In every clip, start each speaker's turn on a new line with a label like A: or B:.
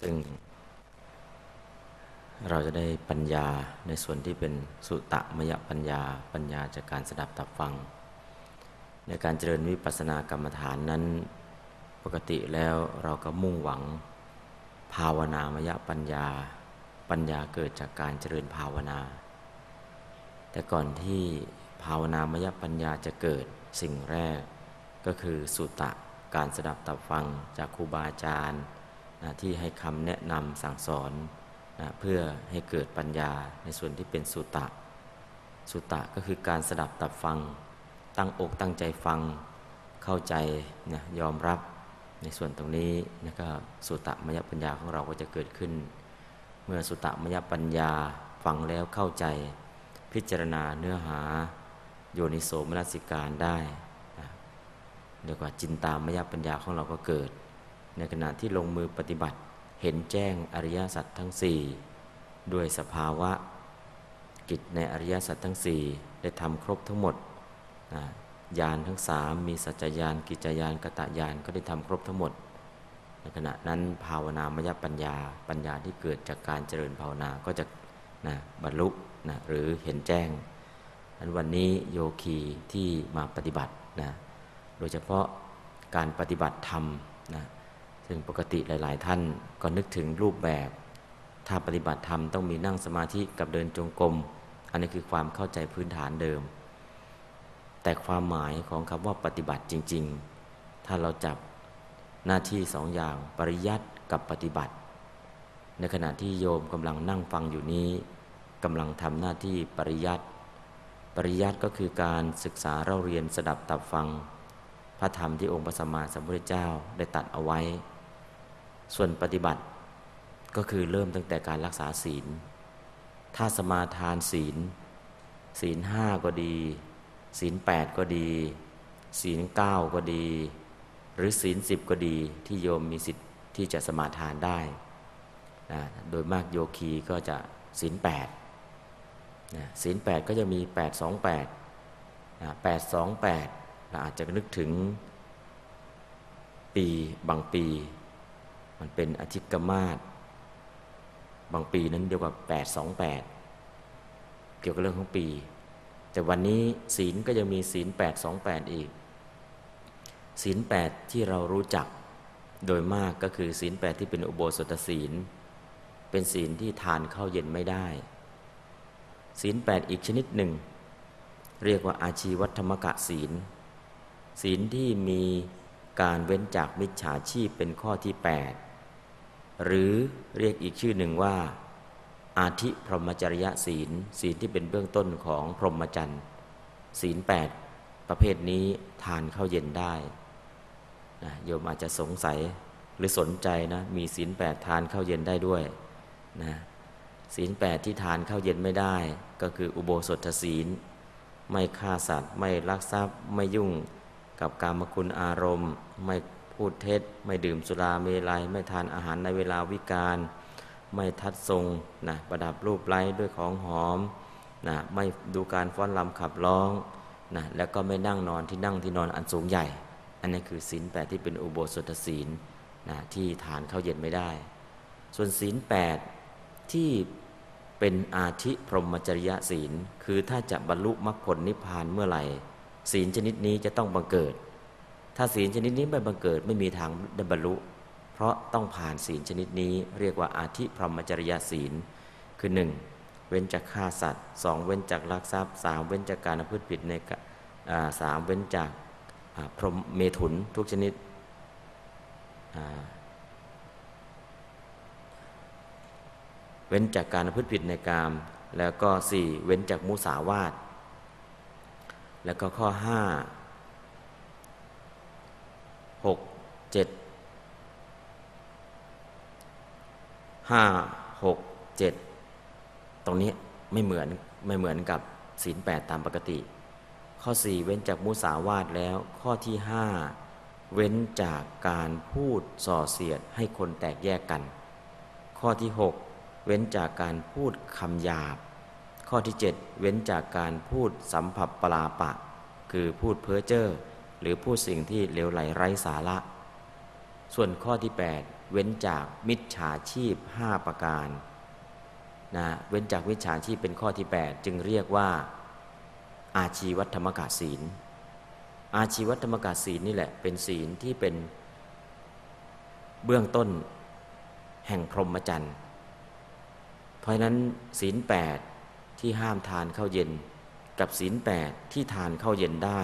A: ซึ่ง เราจะได้ปัญญาในส่วนที่เป็นสุตะมยปัญญา ปัญญาจากการสดับตับฟัง ในการเจริญวิปัสสนากรรมฐานนั้น ปกติแล้วเราก็มุ่งหวัง ภาวนามยปัญญา ปัญญาเกิดจากการเจริญภาวนา แต่ก่อนที่ภาวนามยปัญญาจะเกิดสิ่งแรกก็คือสุตะการสดับตับฟังจากครูบาอาจารย์ นะที่ให้คำแนะนำสั่งสอนนะเพื่อให้เกิดปัญญาในส่วนที่เป็นสุตะ สุตะก็คือการสดับตับฟัง ตั้งอกตั้งใจฟัง เข้าใจนะยอมรับในส่วนตรงนี้นะก็สุตะมยปัญญาของเราก็จะเกิดขึ้น เมื่อสุตะมยปัญญาฟังแล้วเข้าใจ พิจารณาเนื้อหา โยนิโสมนสิการได้เรียกว่าจินตามยปัญญาของเราก็เกิด ในขณะที่ลงมือปฏิบัติเห็นแจ้งอริยสัจทั้งสี่ด้วยสภาวะ กิจในอริยสัจทั้งสี่ได้ทำครบทั้งหมดญาณทั้งสามมีสัจญาณกิจญาณกตญาณก็ได้ทำครบทั้งหมด ในขณะนั้นภาวนามยปัญญาปัญญาที่เกิดจากการเจริญภาวนาก็จะนะบรรลุนะหรือเห็นแจ้งอันวันนี้โยคีที่มาปฏิบัตินะโดยเฉพาะการปฏิบัติธรรมนะ ซึ่งปกติหลาย ๆ ท่านก็นึกถึงรูปแบบ ถ้าปฏิบัติธรรมต้องมีนั่งสมาธิกับเดินจงกรม อันนี้คือความเข้าใจพื้นฐานเดิม แต่ความหมายของคำว่าปฏิบัติจริง ๆ ถ้าเราจับหน้าที่สองอย่างปริยัติกับปฏิบัติ ในขณะที่โยมกำลังนั่งฟังอยู่นี้กำลังทำหน้าที่ปริยัติปริยัติก็คือการศึกษาเราเรียนสดับตับฟัง พระธรรมที่องค์พระสัมมาสัมพุทธเจ้าได้ตัดเอาไว้ ส่วนปฏิบัติก็คือเริ่มตั้งแต่การรักษาศีล ถ้าสมาทานศีล ศีลห้าก็ดี ศีลแปดก็ดี ศีลเก้าก็ดี หรือศีลสิบก็ดีที่โยมมีสิทธิ์ที่จะสมาทานได้นะโดยมากโยคีก็จะศีลแปดศีลแปดก็จะมีแปดสองแปดแปดสองแปดเราอาจจะนึกถึงปีบางปี มันเป็นอธิกมาศบางปีนั้นเดียวกับแปดสองแปดเกี่ยวกับเรื่องของปี แต่วันนี้ศีลก็ยังมีศีลแปดสองแปดอีก ศีลแปดที่เรารู้จักโดยมากก็คือศีลแปดที่เป็นอุโบสถศีล เป็นศีลที่ทานเข้าเย็นไม่ได้ ศีลแปดอีกชนิดหนึ่ง เรียกว่าอาชีวัฒมกะศีล ศีลที่มีการเว้นจากมิจฉาชีพเป็นข้อที่ 8 หรือเรียกอีกชื่อหนึ่งว่า อาทิพรหมจริยศีล ศีลที่เป็นเบื้องต้นของพรหมจรรย์ศีล 8 ประเภทนี้ทานเข้าเย็นได้นะโยมอาจจะสงสัยหรือสนใจนะมีศีลแปดทานเข้าเย็นได้ด้วยนะศีลแปดที่ทานเข้าเย็นไม่ได้ ก็คืออุโบสถศีล ไม่ฆ่าสัตว์ ไม่ลักทรัพย์ ไม่ยุ่งกับกามคุณอารมณ์ ไม่ พูดเท็จ ไม่ดื่มสุราเมลัย ไม่ทานอาหารในเวลาวิกาลไม่ทัดทรงนะประดับรูปไล้ด้วยของหอมนะไม่ดูการฟ้อนลำขับร้องนะแล้วก็ไม่นั่งนอนที่นั่งที่นอนอันสูงใหญ่ อันนี้คือศีลแปดที่เป็นอุโบสถศีลนะที่ทานเข้าเย็นไม่ได้ ส่วนศีลแปดที่เป็นอาทิพรหมจริยศีล คือถ้าจะบรรลุมรรคผลนิพพานเมื่อไหร่ ศีลชนิดนี้จะต้องบังเกิด ถ้าศีลชนิดนี้ไม่บังเกิดไม่มีทางได้บรรลุ เพราะต้องผ่านศีลชนิดนี้ เรียกว่าอาธิพรหมจริยศีล คือหนึ่งเว้นจากฆ่าสัตว์สองเว้นจากลักทรัพย์สามเว้นจากการพูดผิดในสามเว้นจากพรหมเมถุนทุกชนิดเว้นจากการพูดผิดในกาม แล้วก็สี่เว้นจากมุสาวาทแล้วก็ข้อห้า หกเจ็ดห้าหกเจ็ดตรงนี้ไม่เหมือนไม่เหมือนกับศีลแปดตามปกติ ข้อสี่เว้นจากมุสาวาทแล้ว ข้อที่ห้าเว้นจากการพูดส่อเสียดให้คนแตกแยกกัน ข้อที่หกเว้นจากการพูดคำหยาบ ข้อที่7เว้นจากการพูดสัมผัสปลาปะ คือพูดเพ้อเจ้อ หรือพูดสิ่งที่เลวไหลไร้สาระ ส่วนข้อที่ 8 เว้นจากมิจฉาชีพ 5 ประการนะเว้นจากมิจฉาชีพเป็นข้อที่ 8 จึงเรียกว่า อาชีวัธรรมกาศีล อาชีวัธรรมกาศีลนี่แหละเป็นศีลที่เป็นเบื้องต้นแห่งพรหมจรรย์ เพราะนั้นศีลแปดที่ห้ามทานข้าวเย็น กับศีลแปดที่ทานข้าวเย็นได้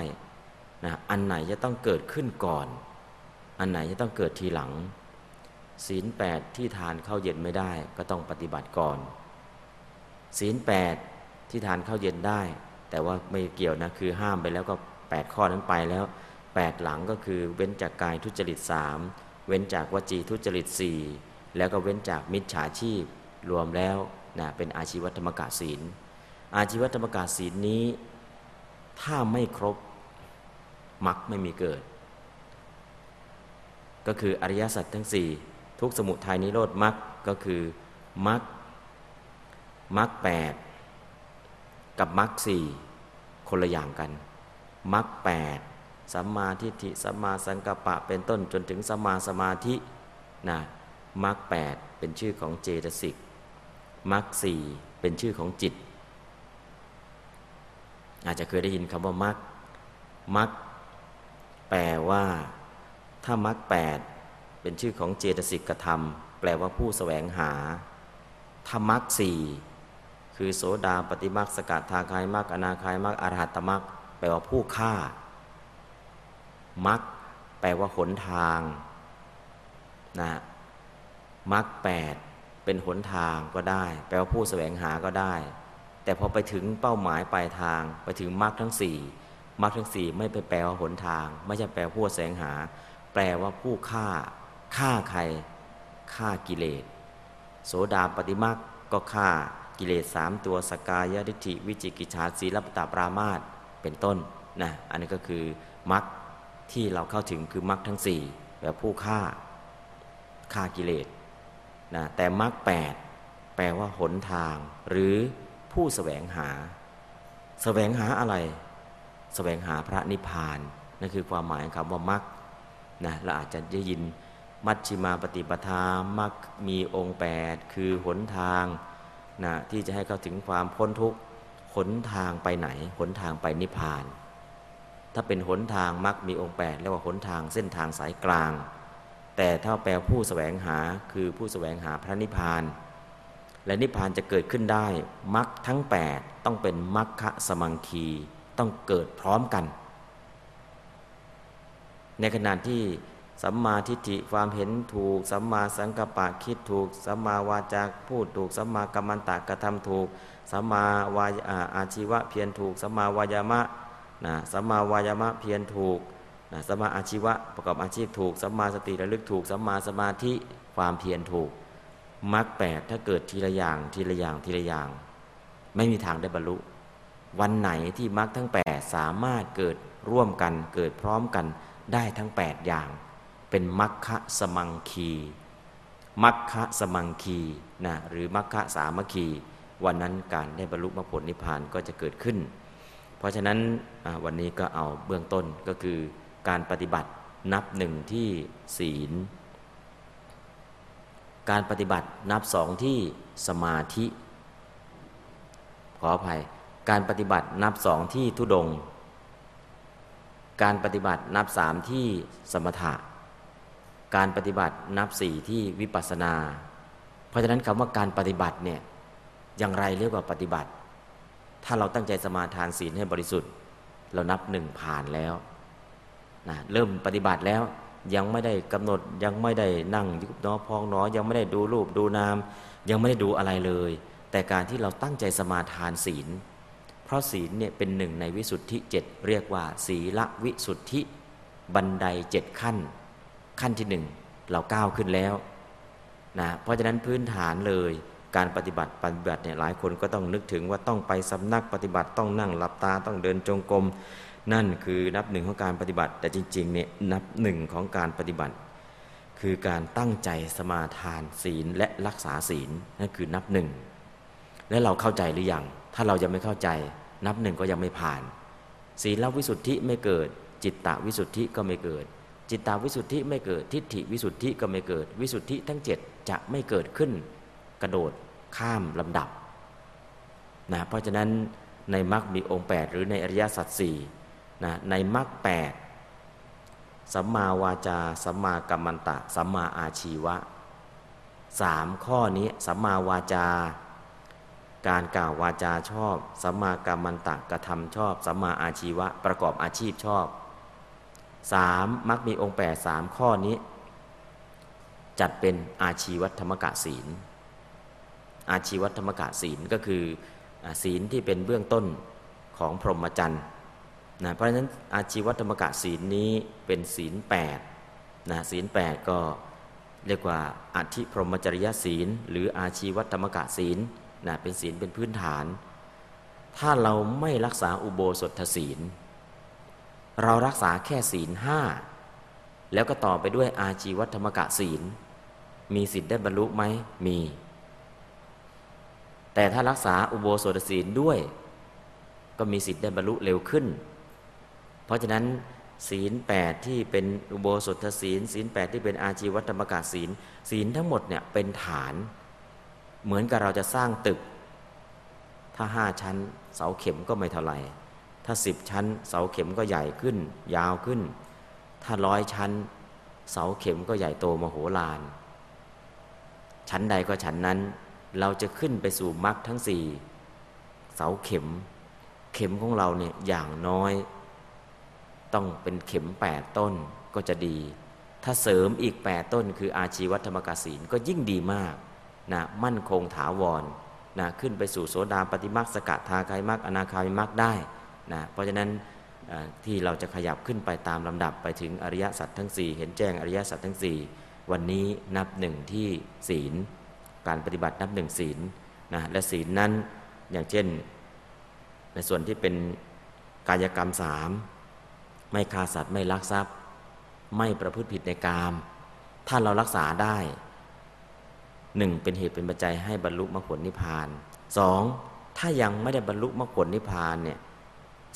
A: นะอันไหนจะต้องเกิดขึ้นก่อน อันไหนจะต้องเกิดทีหลัง ศีลแปดที่ทานข้าวเย็นไม่ได้ก็ต้องปฏิบัติก่อน ศีลแปดที่ทานข้าวเย็นได้ แต่ว่าไม่เกี่ยวนะคือห้ามไปแล้วก็แปดข้อนั้นไปแล้วแปดหลังก็คือเว้นจากกายทุจริตสามเว้นจากวจีทุจริตสี่แล้วก็เว้นจากมิจฉาชีพรวมแล้วนะเป็นอาชีวธรรมกาศีล อาชีวธรรมกาศีลนี้ ถ้าไม่ครบ มักไม่มีเกิด ก็คืออริยสัจทั้งสี่ทุกสมุทัยนิโรธมักก็คือมักมักแปดกับมักสี่คนละอย่างกันมักแปดสัมมาทิฏฐิสัมมาสังกัปปะเป็นต้นจนถึงสัมมาสมาธินะมรรคแปดเป็นชื่อของเจตสิกมรรคสี่เป็นชื่อของจิต อาจจะเคยได้ยินคำว่ามรรคมรรค แปลว่า ถ้ามรรคแปดเป็นชื่อของเจตสิกกระทำแปลว่าผู้แสวงหาถ้ามรรคสี่คือโสดาปฏิมรรคสกัดทาคายมรรคอนาคายมรรคอรหัตมรรคแปลว่าผู้ฆ่ามรรคแปลว่าหนทางนะมรรคแปดเป็นหนทางก็ได้ แปลว่าผู้แสวงหาก็ได้ แต่พอไปถึงเป้าหมายปลายทางไปถึงมรรคทั้งสี่ มรรคทั้งสี่ไม่ไปแปลว่าหนทาง ไม่ใช่แปลผู้แสวงหา แปลว่าผู้ฆ่าฆ่าใครฆ่ากิเลสโสดาปฏิมรรคก็ฆ่ากิเลสสามตัวสกายดิฐิวิจิกิจชาสีลปตาปรามาตเป็นต้นนะอันนี้ก็คือมรรคที่เราเข้าถึงคือมรรคทั้งสี่แบบผู้ฆ่าฆ่ากิเลสนะแต่มรรคแปดแปลว่าหนทาง หรือผู้สแสวงหาสแสวงหาอะไรส สวงหาพระนิพพานนั่นคือความหมายคำว่ามรรคนะเราอาจจะได้ยินมัชชิมาปฏิปทามรรคมีองค์แปดคือหนทางนะที่จะให้เข้าถึงความพ้นทุกข์หนทางไปไหน หนทางไปนิพพาน ถ้าเป็นหนทางมรรคมีองค์แปดเรียกว่าหนทางเส้นทางสายกลาง แต่ถ้าแปลผู้สแสวงหาคือผู้สแสวงหาพระนิพพาน และนิพพานจะเกิดขึ้นได้มรรคทั้ง 8 ต้องเป็นมรรคสมังคี ต้องเกิดพร้อมกัน ในขณะที่สัมมาทิฏฐิความเห็นถูก สัมมาสังกัปปะคิดถูก สัมมาวาจาพูดถูก สัมมากัมมันตะกระทำถูก สัมมาวาอาชีวะเพียรถูก สัมมาวายามะนะสัมมาวายามะเพียรถูกนะสัมมาอาชีวะประกอบอาชีพถูก สัมมาสติระลึกถูก สัมมาสมาธิความเพียรถูกมรรคแปดถ้าเกิดทีละอย่างทีละอย่างทีละอย่าง ไม่มีทางได้บรรลุ วันไหนที่มรรคทั้งแปดสามารถเกิดร่วมกันเกิดพร้อมกันได้ทั้งแปดอย่าง เป็นมรรคสมังคีมรรคสมังคีนะหรือมรรคสามัคคี วันนั้นการได้บรรลุมรรคผลนิพพานก็จะเกิดขึ้น เพราะฉะนั้นวันนี้ก็เอาเบื้องต้นก็คือการปฏิบัตินับหนึ่งที่ศีล การปฏิบัตินับสองที่สมาธิ ขออภัย การปฏิบัตินับสองที่ทุดง การปฏิบัตินับสามที่สมถะ การปฏิบัตินับสี่ที่วิปัสนา เพราะฉะนั้นคำว่าการปฏิบัติเนี่ยอย่างไรเรียกว่าปฏิบัติ ถ้าเราตั้งใจสมาทานศีลให้บริสุทธิ์ เรานับหนึ่งผ่านแล้วนะเริ่มปฏิบัติแล้วยังไม่ได้กำหนดยังไม่ได้นั่งยุบน้อพองน้อยังไม่ได้ดูรูปดูนาม ยังไม่ได้ดูอะไรเลย แต่การที่เราตั้งใจสมาทานศีล ราะศีลเนี่ยเป็นหนึ่งในวิสุทธิเจ็ดเรียกว่า ศีละวิสุทธิ บันไดเจ็ดขั้น ขั้นที่หนึ่งเราก้าวขึ้นแล้วนะเพราะฉะนั้นพื้นฐานเลยการปฏิบัติปฏิบัติเนี่ยหลายคนก็ต้องนึกถึงว่าต้องไปสำนักปฏิบัติต้องนั่งหลับตาต้องเดินจงกรมนั่นคือนับหนึ่งของการปฏิบัติ แต่จริงๆเนี่ยนับหนึ่งของการปฏิบัติ คือการตั้งใจสมาทานศีลและรักษาศีลนั่นคือนับหนึ่งและเราเข้าใจหรือยังถ้าเรายังไม่เข้าใจ นับหนึ่งก็ยังไม่ผ่าน ศีลวิสุทธิไม่เกิด จิตตวิสุทธิก็ไม่เกิด จิตตาวิสุทธิไม่เกิด ทิฏฐิวิสุทธิก็ไม่เกิด วิสุทธิทั้งเจ็ดจะไม่เกิดขึ้น กระโดดข้ามลำดับนะเพราะฉะนั้นในมรรคมีองค์ 8 หรือในอริยสัจสี่นะในมรรคแปดสัมมาวาจาสัมมากัมมันตะ สัมมาอาชีวะสามข้อนี้สัมมาวาจา การกล่าววาจาชอบสัมมากัมมันตะกระทำชอบสัมมาอาชีวะประกอบอาชีพชอบสามมักมีองค์แปดสามข้อนี้ จัดเป็นอาชีวัธรรมกะศีล อาชีวัธรรมกะศีลก็คือศีลที่เป็นเบื้องต้นของพรหมจรรย์นะเพราะฉะนั้นอาชีวธรรมกะศีลนี้เป็นศีลแปดนะศีลแปดก็เรียกว่าอธิพรหมจริยศีล หรืออาชีวธรรมกะศีล นะเป็นศีลเป็นพื้นฐาน ถ้าเราไม่รักษาอุโบสถศีล เรารักษาแค่ศีลห้าแล้วก็ต่อไปด้วยอาชีวัธรรมกะศีล มีสิทธิ์ได้บรรลุไหมมี แต่ถ้ารักษาอุโบสถศีลด้วย ก็มีสิทธิ์ได้บรรลุเร็วขึ้น เพราะฉะนั้นศีลแปดที่เป็นอุโบสถศีล ศีลแปดที่เป็นอาชีวัธรรมกะศีล ศีลทั้งหมดเนี่ยเป็นฐาน เหมือนกับเราจะสร้างตึก ถ้าห้าชั้น เสาเข็มก็ไม่เท่าไหร่ ถ้าสิบชั้น เสาเข็มก็ใหญ่ขึ้น ยาวขึ้น ถ้าร้อยชั้น เสาเข็มก็ใหญ่โตมโหฬารชั้นใดก็ชั้นนั้น เราจะขึ้นไปสู่มรรคทั้งสี่เสาเข็ม เข็มของเราเนี่ยอย่างน้อย ต้องเป็นเข็มแปดต้นก็จะดี ถ้าเสริมอีกแปดต้นคืออาชีวัธรรมกสินก็ยิ่งดีมาก นะมั่นคงถาวรนะขึ้นไปสู่โสดาปฏิมักสกทาคายมักอนาคามิมักได้นะเพราะฉะนั้นที่เราจะขยับขึ้นไปตามลำดับไปถึงอริยสัจทั้ง 4 เห็นแจ้งอริยสัจทั้ง 4 วันนี้นับหนึ่งที่ศีล การปฏิบัตินับหนึ่งศีลนะและศีลนั้นอย่างเช่น ในส่วนที่เป็นกายกรรมสามไม่ฆ่าสัตว์ไม่ลักทรัพย์ ไม่ประพฤติผิดในกาม ถ้าเรารักษาได้ หนึ่งเป็นเหตุเป็นปัจจัยให้บรรลุมรรคผลนิพพานสองถ้ายังไม่ได้บรรลุมรรคผลนิพพานเนี่ย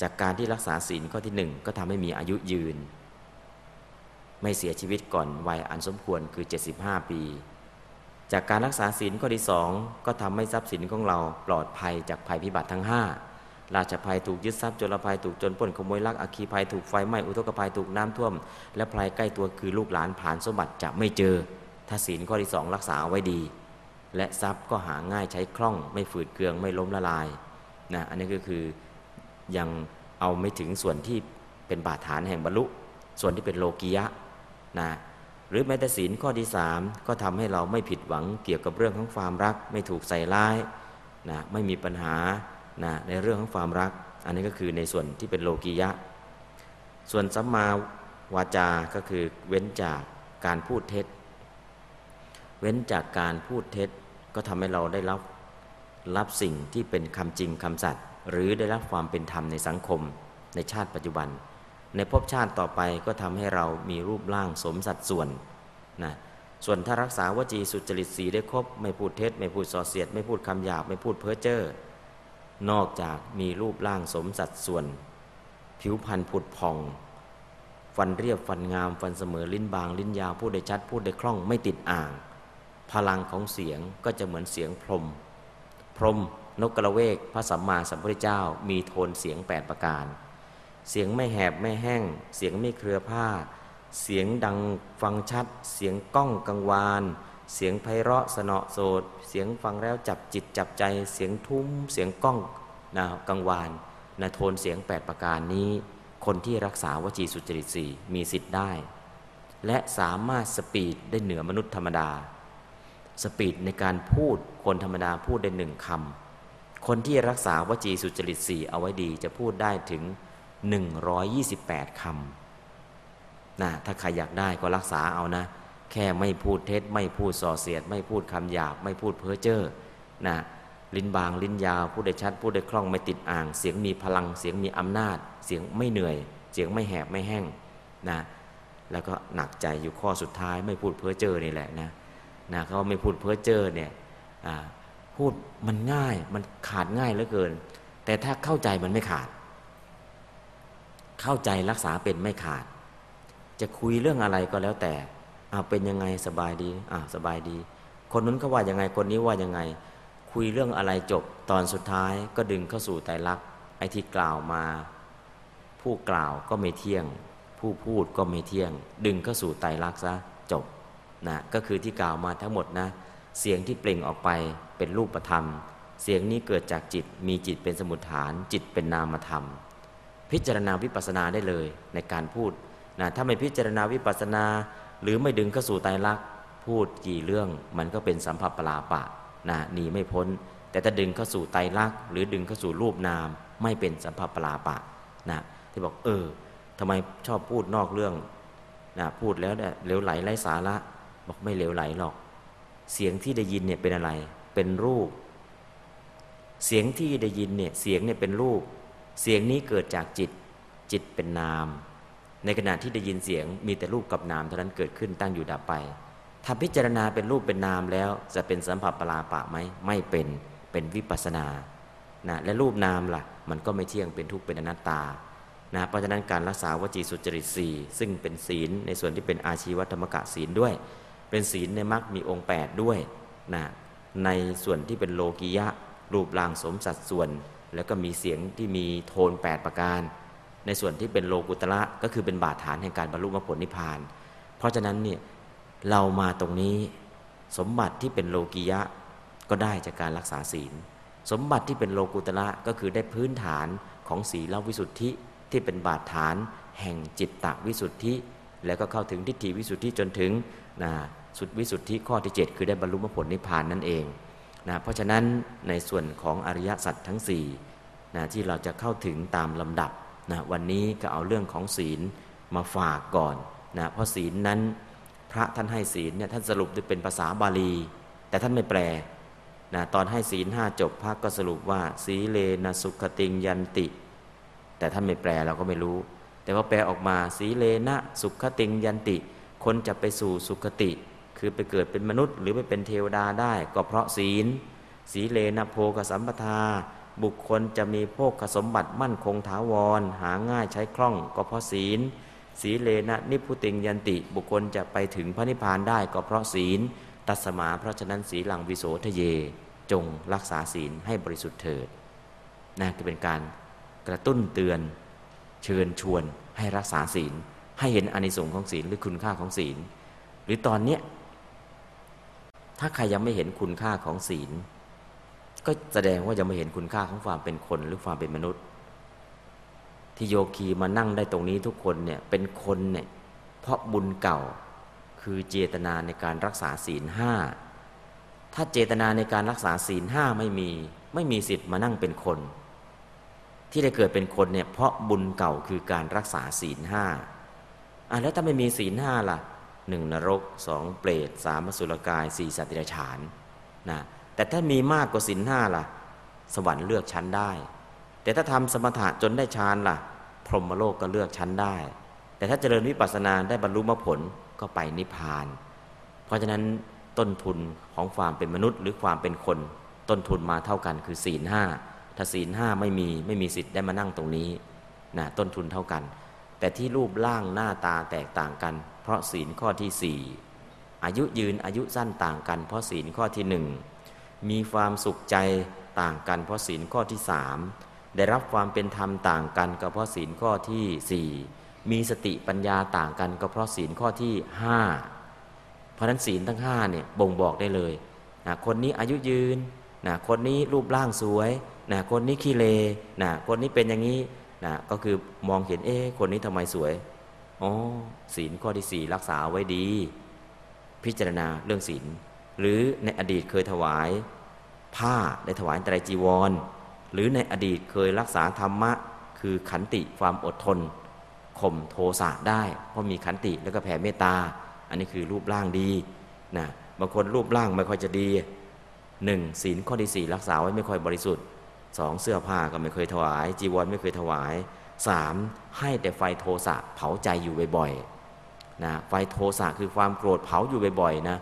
A: จากการที่รักษาศีลข้อที่หนึ่งก็ทำให้มีอายุยืน ไม่เสียชีวิตก่อนวัยอันสมควรคือ 75 ปี จากการรักษาศีลข้อที่สองก็ทำให้ทรัพย์สินของเราปลอดภัยจากภัยพิบัติทั้ง 5 ราชภัยถูกยึดทรัพย์โจรภัยถูกจนป้นขโมยลักอัคคีภัยถูกไฟไหม้อุทกภัยถูกน้ำท่วม และภัยใกล้ตัวคือลูกหลานผ่านสมบัติจะไม่เจอ ถ้าศีลข้อที่สองรักษาไว้ดี และทรัพย์ก็หาง่ายใช้คล่อง ไม่ฝืดเคืองไม่ล้มละลายนะอันนี้ก็คือยังเอาไม่ถึงส่วนที่เป็นบาดฐานแห่งบรรลุ ส่วนที่เป็นโลกียะนะหรือแม้แต่ศีลข้อที่สามก็ทำให้เราไม่ผิดหวังเกี่ยวกับเรื่องของความรัก ไม่ถูกใส่ร้ายนะไม่มีปัญหานะในเรื่องของความรัก อันนี้ก็คือในส่วนที่เป็นโลกียะ ส่วนสัมมาวาจาก็คือเว้นจากการพูดเท็จ เว้นจากการพูดเท็จก็ทำให้เราได้รับรับสิ่งที่เป็นคำจริงคำสัตย์หรือได้รับความเป็นธรรมในสังคม ในชาติปัจจุบัน ในภพชาติต่อไปก็ทำให้เรามีรูปร่างสมสัดส่วนนะส่วนถ้ารักษาวจีสุจริตสีได้ครบ ไม่พูดเท็จ ไม่พูดส่อเสียด ไม่พูดคำหยาบ ไม่พูดเพ้อเจ้อนอกจากมีรูปร่างสมสัดส่วน ผิวพรรณผุดพอง ฟันเรียบฟันงามฟันเสมอลิ้นบางลิ้นยาวพูดได้ชัดพูดได้คล่องไม่ติดอ่าง พลังของเสียงก็จะเหมือนเสียงพรม พรมนกกระเวกพระสัมมาสัมพุทธเจ้ามีโทนเสียงแปดประการ เสียงไม่แหบไม่แห้ง เสียงไม่เครือผ้า เสียงดังฟังชัด เสียงก้องกังวาน เสียงไพเราะสนอโสด เสียงฟังแล้วจับจิตจับใจ เสียงทุ้ม เสียงก้องนะกังวานนะโทนเสียงแปดประการนี้ คนที่รักษาวจีสุจริตสีมีสิทธิ์ได้ และสามารถสปีดได้เหนือมนุษย์ธรรมดา สปีดในการพูดคนธรรมดาพูดได้หนึ่งคำ คนที่รักษาวจีสุจริตสี่เอาไว้ดีจะพูดได้ถึง 128คำนะถ้าใครอยากได้ก็รักษาเอานะ แค่ไม่พูดเท็จ ไม่พูดส่อเสียด ไม่พูดคำหยาบ ไม่พูดเพ้อเจ้อนะลิ้นบางลิ้นยาวพูดได้ชัดพูดได้คล่องไม่ติดอ่าง เสียงมีพลังเสียงมีอำนาจ เสียงไม่เหนื่อย เสียงไม่แหบไม่แห้งนะแล้วก็หนักใจอยู่ข้อสุดท้ายไม่พูดเพ้อเจ้อนี่แหละนะ นะเขาไม่พูดเพ้อเจ้อเนี่ยพูดมันง่ายมันขาดง่ายเหลือเกิน แต่ถ้าเข้าใจมันไม่ขาด เข้าใจรักษาเป็นไม่ขาด จะคุยเรื่องอะไรก็แล้วแต่อาเป็นยังไงสบายดีอ่าสบายดี คนนู้นเขาว่ายังไงคนนี้ว่ายังไง คุยเรื่องอะไรจบตอนสุดท้ายก็ดึงเข้าสู่ไตรลักษณ์ไอ้ที่กล่าวมา ผู้กล่าวก็ไม่เที่ยง ผู้พูดก็ไม่เที่ยง ดึงเข้าสู่ไตรลักษณ์ซะจบ นะก็คือที่กล่าวมาทั้งหมดนะเสียงที่เปล่งออกไปเป็นรูปธรรม เสียงนี้เกิดจากจิตมีจิตเป็นสมุทฐาน จิตเป็นนามธรรม พิจารณาวิปัสสนาได้เลยในการพูดนะถ้าไม่พิจารณาวิปัสสนา หรือไม่ดึงเข้าสู่ไตรลักษณ์พูดกี่เรื่องมันก็เป็นสัมผัสปลาปะนะหนีไม่พ้น แต่ถ้าดึงเข้าสู่ไตรลักษณ์หรือดึงเข้าสู่รูปนาม ไม่เป็นสัมผัสปลาปะนะที่บอกเออทำไมชอบพูดนอกเรื่องนะพูดแล้วเนี่ยเหลวไหลไร้สาระ บอกไม่เหลวไหลหรอก เสียงที่ได้ยินเนี่ยเป็นอะไร เป็นรูป เสียงที่ได้ยินเนี่ยเสียงเนี่ยเป็นรูป เสียงนี้เกิดจากจิต จิตเป็นนาม ในขณะที่ได้ยินเสียงมีแต่รูปกับนามเท่านั้นเกิดขึ้นตั้งอยู่ดับไป ถ้าพิจารณาเป็นรูปเป็นนามแล้วจะเป็นสัมผัสปลาปะไหมไม่เป็นเป็นวิปัสนานะและรูปนามละ่ะ มันก็ไม่เที่ยงเป็นทุกข์เป็นอนัตตานะเพราะฉะนั้นการรักษาวจีสุจริตสี่ซึ่งเป็นศีลในส่วนที่เป็นอาชีวธรรมกะศีลด้วย เป็นศีลในมรรคมีองค์ 8 ด้วยนะในส่วนที่เป็นโลกิยะ รูปร่างสมสัดส่วน แล้วก็มีเสียงที่มีโทน 8 ประการ ในส่วนที่เป็นโลกุตระก็คือเป็นบาดฐานแห่งการบรรลุมรรคผลนิพพาน เพราะฉะนั้นเนี่ยเรามาตรงนี้สมบัติที่เป็นโลกิยะก็ได้จากการรักษาศีล สมบัติที่เป็นโลกุตระก็คือได้พื้นฐานของศีลวิสุทธิที่เป็นบาดฐาน แห่งจิตตวิสุทธิ แล้วก็เข้าถึงทิฏฐิวิสุทธิจนถึง นะสุดวิสุทธิข้อที่ 7 คือได้บรรลุมรรคผลนิพพานนั่นเองนะเพราะฉะนั้นในส่วนของอริยสัจทั้ง4นะที่เราจะเข้าถึงตามลำดับนะวันนี้ก็เอาเรื่องของศีลมาฝากก่อนนะเพราะศีลนั้นพระท่านให้ศีลเนี่ยท่านสรุปด้วยเป็นภาษาบาลี แต่ท่านไม่แปลนะตอนให้ศีลห้าจบพระก็สรุปว่า สีเลนะสุขติงยันติ แต่ท่านไม่แปลเราก็ไม่รู้ แต่ว่าแปลออกมาสีเลนะสุขติงยันติ คนจะไปสู่สุขติ คือไปเกิดเป็นมนุษย์ หรือไปเป็นเทวดาได้ ก็เพราะศีล สีเลนะโพกสัมปทา บุคคลจะมีโภคสมบัติมั่นคงถาวร หาง่ายใช้คล่อง ก็เพราะศีล สีเลนะนิพุติงยันติ บุคคลจะไปถึงพระนิพพานได้ก็เพราะศีล ตัสมาเพราะฉะนั้นสีหลังวิโสทะเย จงรักษาศีลให้บริสุทธิ์เถิดนั่นก็เป็นการกระตุ้นเตือน เชิญชวนให้รักษาศีล ให้เห็นอานิสงส์ของศีลหรือคุณค่าของศีล หรือตอนเนี้ยถ้าใครยังไม่เห็นคุณค่าของศีล ก็แสดงว่ายังไม่เห็นคุณค่าของความเป็นคนหรือความเป็นมนุษย์ ที่โยคีมานั่งได้ตรงนี้ทุกคนเนี่ยเป็นคนเนี่ยเพราะบุญเก่าคือเจตนาในการรักษาศีลห้าถ้าเจตนาในการรักษาศีลห้าไม่มีไม่มีสิทธิ์มานั่งเป็นคน ที่ได้เกิดเป็นคนเนี่ยเพราะบุญเก่าคือการรักษาศีลห้า อะแล้วถ้าไม่มีศีลห้าล่ะหนึ่งนรกสองเปรตสามสุรกายสี่สัตว์เดิฉานนะแต่ถ้ามีมากกว่าศีลห้าล่ะ สวรรค์เลือกชั้นได้ แต่ถ้าทำสมถะจนได้ฌานล่ะ พรหมโลกก็เลือกชั้นได้ แต่ถ้าเจริญวิปัสสนาได้บรรลุมรรคผลก็ไปนิพพาน เพราะฉะนั้นต้นทุนของความเป็นมนุษย์หรือความเป็นคน ต้นทุนมาเท่ากันคือศีลห้าถ้าศีลห้าไม่มีไม่มีสิทธิ์ได้มานั่งตรงนี้นะต้นทุนเท่ากัน แต่ที่รูปร่างหน้าตาแตกต่างกัน เพราะศีลข้อที่สี่อายุยืนอายุสั้นต่างกัน เพราะศีลข้อที่หนึ่งมีความสุขใจต่างกันเพราะศีลข้อที่สามได้รับความเป็นธรรมต่างกันก็เพราะศีลข้อที่สี่มีสติปัญญาต่างกันก็เพราะศีลข้อที่ห้าเพราะนั้นศีลทั้งห้าเนี่ยบ่งบอกได้เลยนะคนนี้อายุยืนนะคนนี้รูปร่างสวยนะคนนี้ขี้เลนะคนนี้เป็นอย่างนี้ นะก็คือมองเห็นเอ๊คนนี้ทำไมสวยอ๋อศีลข้อที่สี่รักษาไว้ดี พิจารณาเรื่องศีลหรือในอดีตเคยถวายผ้าได้ถวายไตรจีวร หรือในอดีตเคยรักษาธรรมะ คือขันติความอดทนข่มโทสะได้ เพราะมีขันติแล้วก็แผ่เมตตา อันนี้คือรูปร่างดีนะบางคนรูปร่างไม่ค่อยจะดีหนึ่งศีลข้อที่สี่รักษาไว้ไม่ค่อยบริสุทธิ์ สองเสื้อผ้าก็ไม่เคยถวาย จีวรไม่เคยถวายสามให้แต่ไฟโทสะเผาใจอยู่บ่อยๆนะไฟโทสะคือความโกรธเผาอยู่บ่อยๆนะ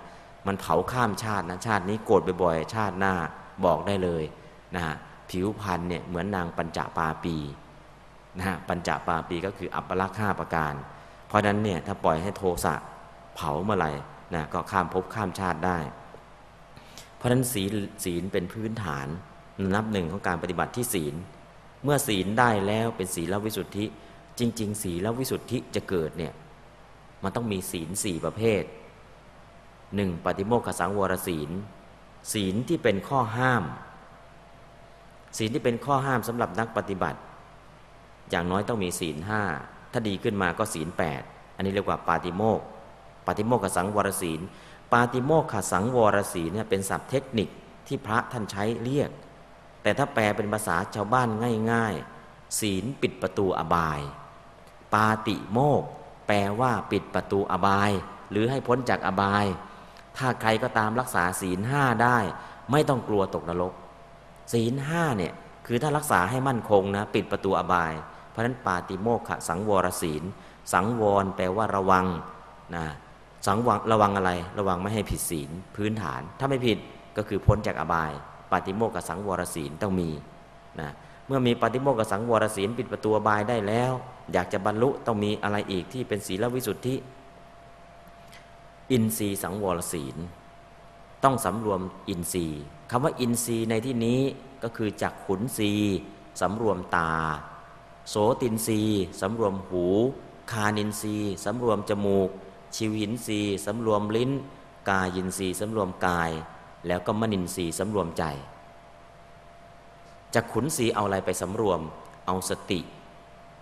A: มันเผาข้ามชาตินะชาตินี้โกรธบ่อยๆชาติหน้าบอกได้เลยนะผิวพรรณเนี่ยเหมือนนางปัญจปาปีนะปัญจปาปีก็คืออัปลักษ์ห้าประการ เพราะนั้นเนี่ยถ้าปล่อยให้โทสะเผาเมื่อไหร่นะก็ข้ามภพข้ามชาติได้ เพราะนั้นศีลศีลเป็นพื้นฐาน นับหนึ่งของการปฏิบัติที่ศีล เมื่อศีลได้แล้วเป็นศีลวิสุทธิ จริง ๆ ศีลวิสุทธิจะเกิดเนี่ยมันต้องมีศีลสี่ประเภทหนึ่งปฏิโมกขสังวรศีล ศีลที่เป็นข้อห้าม ศีลที่เป็นข้อห้ามสำหรับนักปฏิบัติ อย่างน้อยต้องมีศีลห้าถ้าดีขึ้นมาก็ศีลแปดอันนี้เรียกว่าปาติโมกปาติโมกขสังวรศีล ปาติโมกขสังวรศีลเนี่ยเป็นศัพท์เทคนิคที่พระท่านใช้เรียก แต่ถ้าแปลเป็นภาษาชาวบ้านง่าย ๆ ศีลปิดประตูอบาย ปาติโมก แปลว่าปิดประตูอบาย หรือให้พ้นจากอบาย ถ้าใครก็ตามรักษาศีลห้าได้ ไม่ต้องกลัวตกนรก ศีลห้าเนี่ยคือถ้ารักษาให้มั่นคงนะ ปิดประตูอบาย เพราะฉะนั้นปาติโมกขสังวรศีล สังวรแปลว่าระวังนะสังวรระวังอะไร ระวังไม่ให้ผิดศีลพื้นฐาน ถ้าไม่ผิดก็คือพ้นจากอบาย ปาติโมกขสังวรศีลต้องมีนะเมื่อมีปาติโมกขสังวรศีลปิดประตูบายได้แล้ว อยากจะบรรลุต้องมีอะไรอีกที่เป็นศีลวิสุทธิ อินทรีสังวรศีล ต้องสำรวมอินทรีย์คำว่าอินทรีย์ในที่นี้ก็คือจักขุนทรีย์สำรวมตา โสตินทรีย์สำรวมหู ฆานินทรีย์สำรวมจมูก ชิวหินทรีย์สำรวมลิ้น กายินทรีย์สำรวมกาย แล้วก็มนินทรีย์สำรวมใจจักขุนทรีเอาอะไรไปสำรวม เอาสติ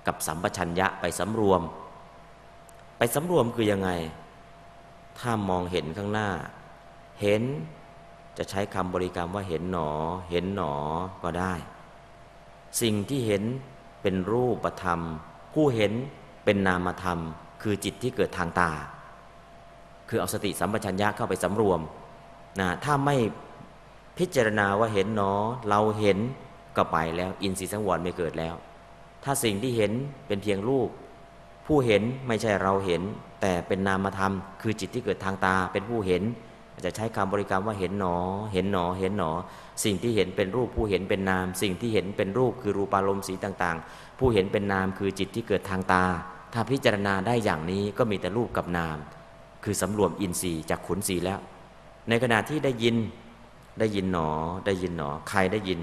A: กับสัมปชัญญะไปสำรวม ไปสำรวมคือยังไง ถ้ามองเห็นข้างหน้า เห็นจะใช้คำบริกรรมว่าเห็นหนอ เห็นหนอก็ได้ สิ่งที่เห็นเป็นรูปธรรม ผู้เห็นเป็นนามธรรม คือจิตที่เกิดทางตา คือเอาสติสัมปชัญญะเข้าไปสำรวม นะถ้าไม่พิจารณาว่าเห็นหนอ เราเห็นก็ไปแล้ว อินทรีย์สังวรไม่เกิดแล้ว ถ้าสิ่งที่เห็นเป็นเพียงรูป ผู้เห็นไม่ใช่เราเห็น แต่เป็นนามธรรม คือจิตที่เกิดทางตาเป็นผู้เห็นจะใช้คำบริกรรมว่าเห็นหนอ เห็นหนอ เห็นหนอ สิ่งที่เห็นเป็นรูปผู้เห็นเป็นนาม สิ่งที่เห็นเป็นรูปคือรูปารมณ์สีต่างๆ ผู้เห็นเป็นนามคือจิตที่เกิดทางตา ถ้าพิจารณาได้อย่างนี้ก็มีแต่รูปกับนาม คือสำรวมอินทรีย์จากขุนสีแล้ว ในขณะที่ได้ยินได้ยินหนอ ได้ยินหนอ ใครได้ยิน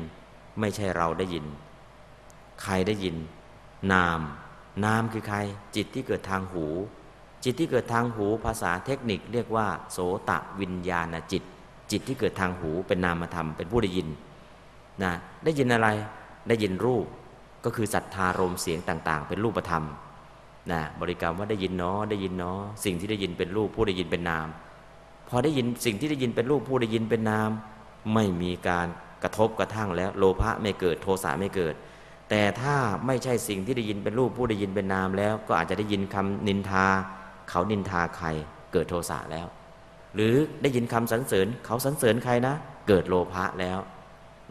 A: ไม่ใช่เราได้ยิน ใครได้ยิน นาม นามคือใคร จิตที่เกิดทางหู จิตที่เกิดทางหูภาษาเทคนิคเรียกว่า โสตะวิญญาณจิต จิตที่เกิดทางหูเป็นนามธรรมเป็นผู้ได้ยินนะได้ยินอะไรได้ยินรูปก็คือศรัทธารมเสียงต่าง ๆ เป็นรูปธรรมนะบริกรรมว่าได้ยินเนาะได้ยินเนาะสิ่งที่ได้ยินเป็นรูปผู้ได้ยินเป็นนาม พอได้ยินสิ่งที่ได้ยินเป็นรูปผู้ได้ยินเป็นนาม ไม่มีการกระทบกระทั่งแล้วโลภะไม่เกิดโทสะไม่เกิด แต่ถ้าไม่ใช่สิ่งที่ได้ยินเป็นรูปผู้ได้ยินเป็นนามแล้ว ก็อาจจะได้ยินคำนินทา เขานินทาใครเกิดโทสะแล้ว หรือได้ยินคำสรรเสริญ เขาสรรเสริญใครนะ เกิดโลภะแล้ว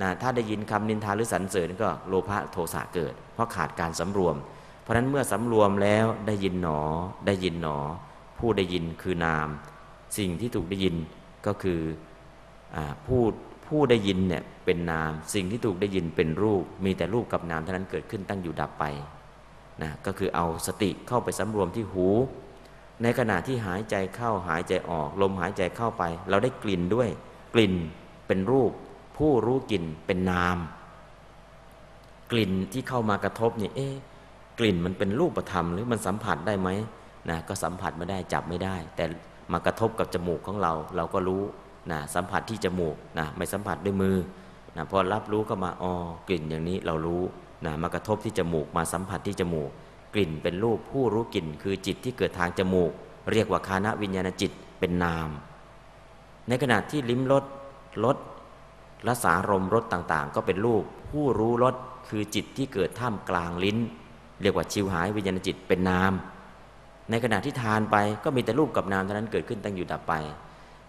A: นะถ้าได้ยินคำนินทาหรือสรรเสริญก็โลภะโทสะเกิด เพราะขาดการสำรวม เพราะฉะนั้นเมื่อสำรวมแล้วได้ยินหนอได้ยินหนอ ผู้ได้ยินคือนาม สิ่งที่ถูกได้ยินก็คืออผู้ผู้ได้ยินเนี่ยเป็นนาม สิ่งที่ถูกได้ยินเป็นรูป มีแต่รูปกับนามเท่านั้นเกิดขึ้นตั้งอยู่ดับไปนะก็คือเอาสติเข้าไปสำรวมที่หู ในขณะที่หายใจเข้าหายใจออก ลมหายใจเข้าไป เราได้กลิ่นด้วย กลิ่นเป็นรูป ผู้รู้กลิ่นเป็นนาม กลิ่นที่เข้ามากระทบเนี่ยเอ๊ะกลิ่นมันเป็นรูปธรรมหรือมันสัมผัสได้ไหมนะก็สัมผัสไม่ได้จับไม่ได้ แต่ มากระทบกับจมูกของเรา เราก็รู้นะสัมผัสที่จมูกนะไม่สัมผัสด้วยมือนะพอรับรู้เข้ามาอ๋อกลิ่นอย่างนี้เรารู้นะมากระทบที่จมูกมาสัมผัสที่จมูก กลิ่นเป็นรูปผู้รู้กลิ่น คือจิตที่เกิดทางจมูก เรียกว่าคานวิญญาณจิตเป็นนาม ในขณะที่ลิ้มรสรสรสารมรสต่างๆ ก็เป็นรูปผู้รู้รสคือจิตที่เกิดท่ามกลางลิ้น เรียกว่าชิวหายวิญญาณจิตเป็นนาม ในขณะที่ทานไปก็มีแต่รูปกับนามเท่านั้นเกิดขึ้นตั้งอยู่ดับไป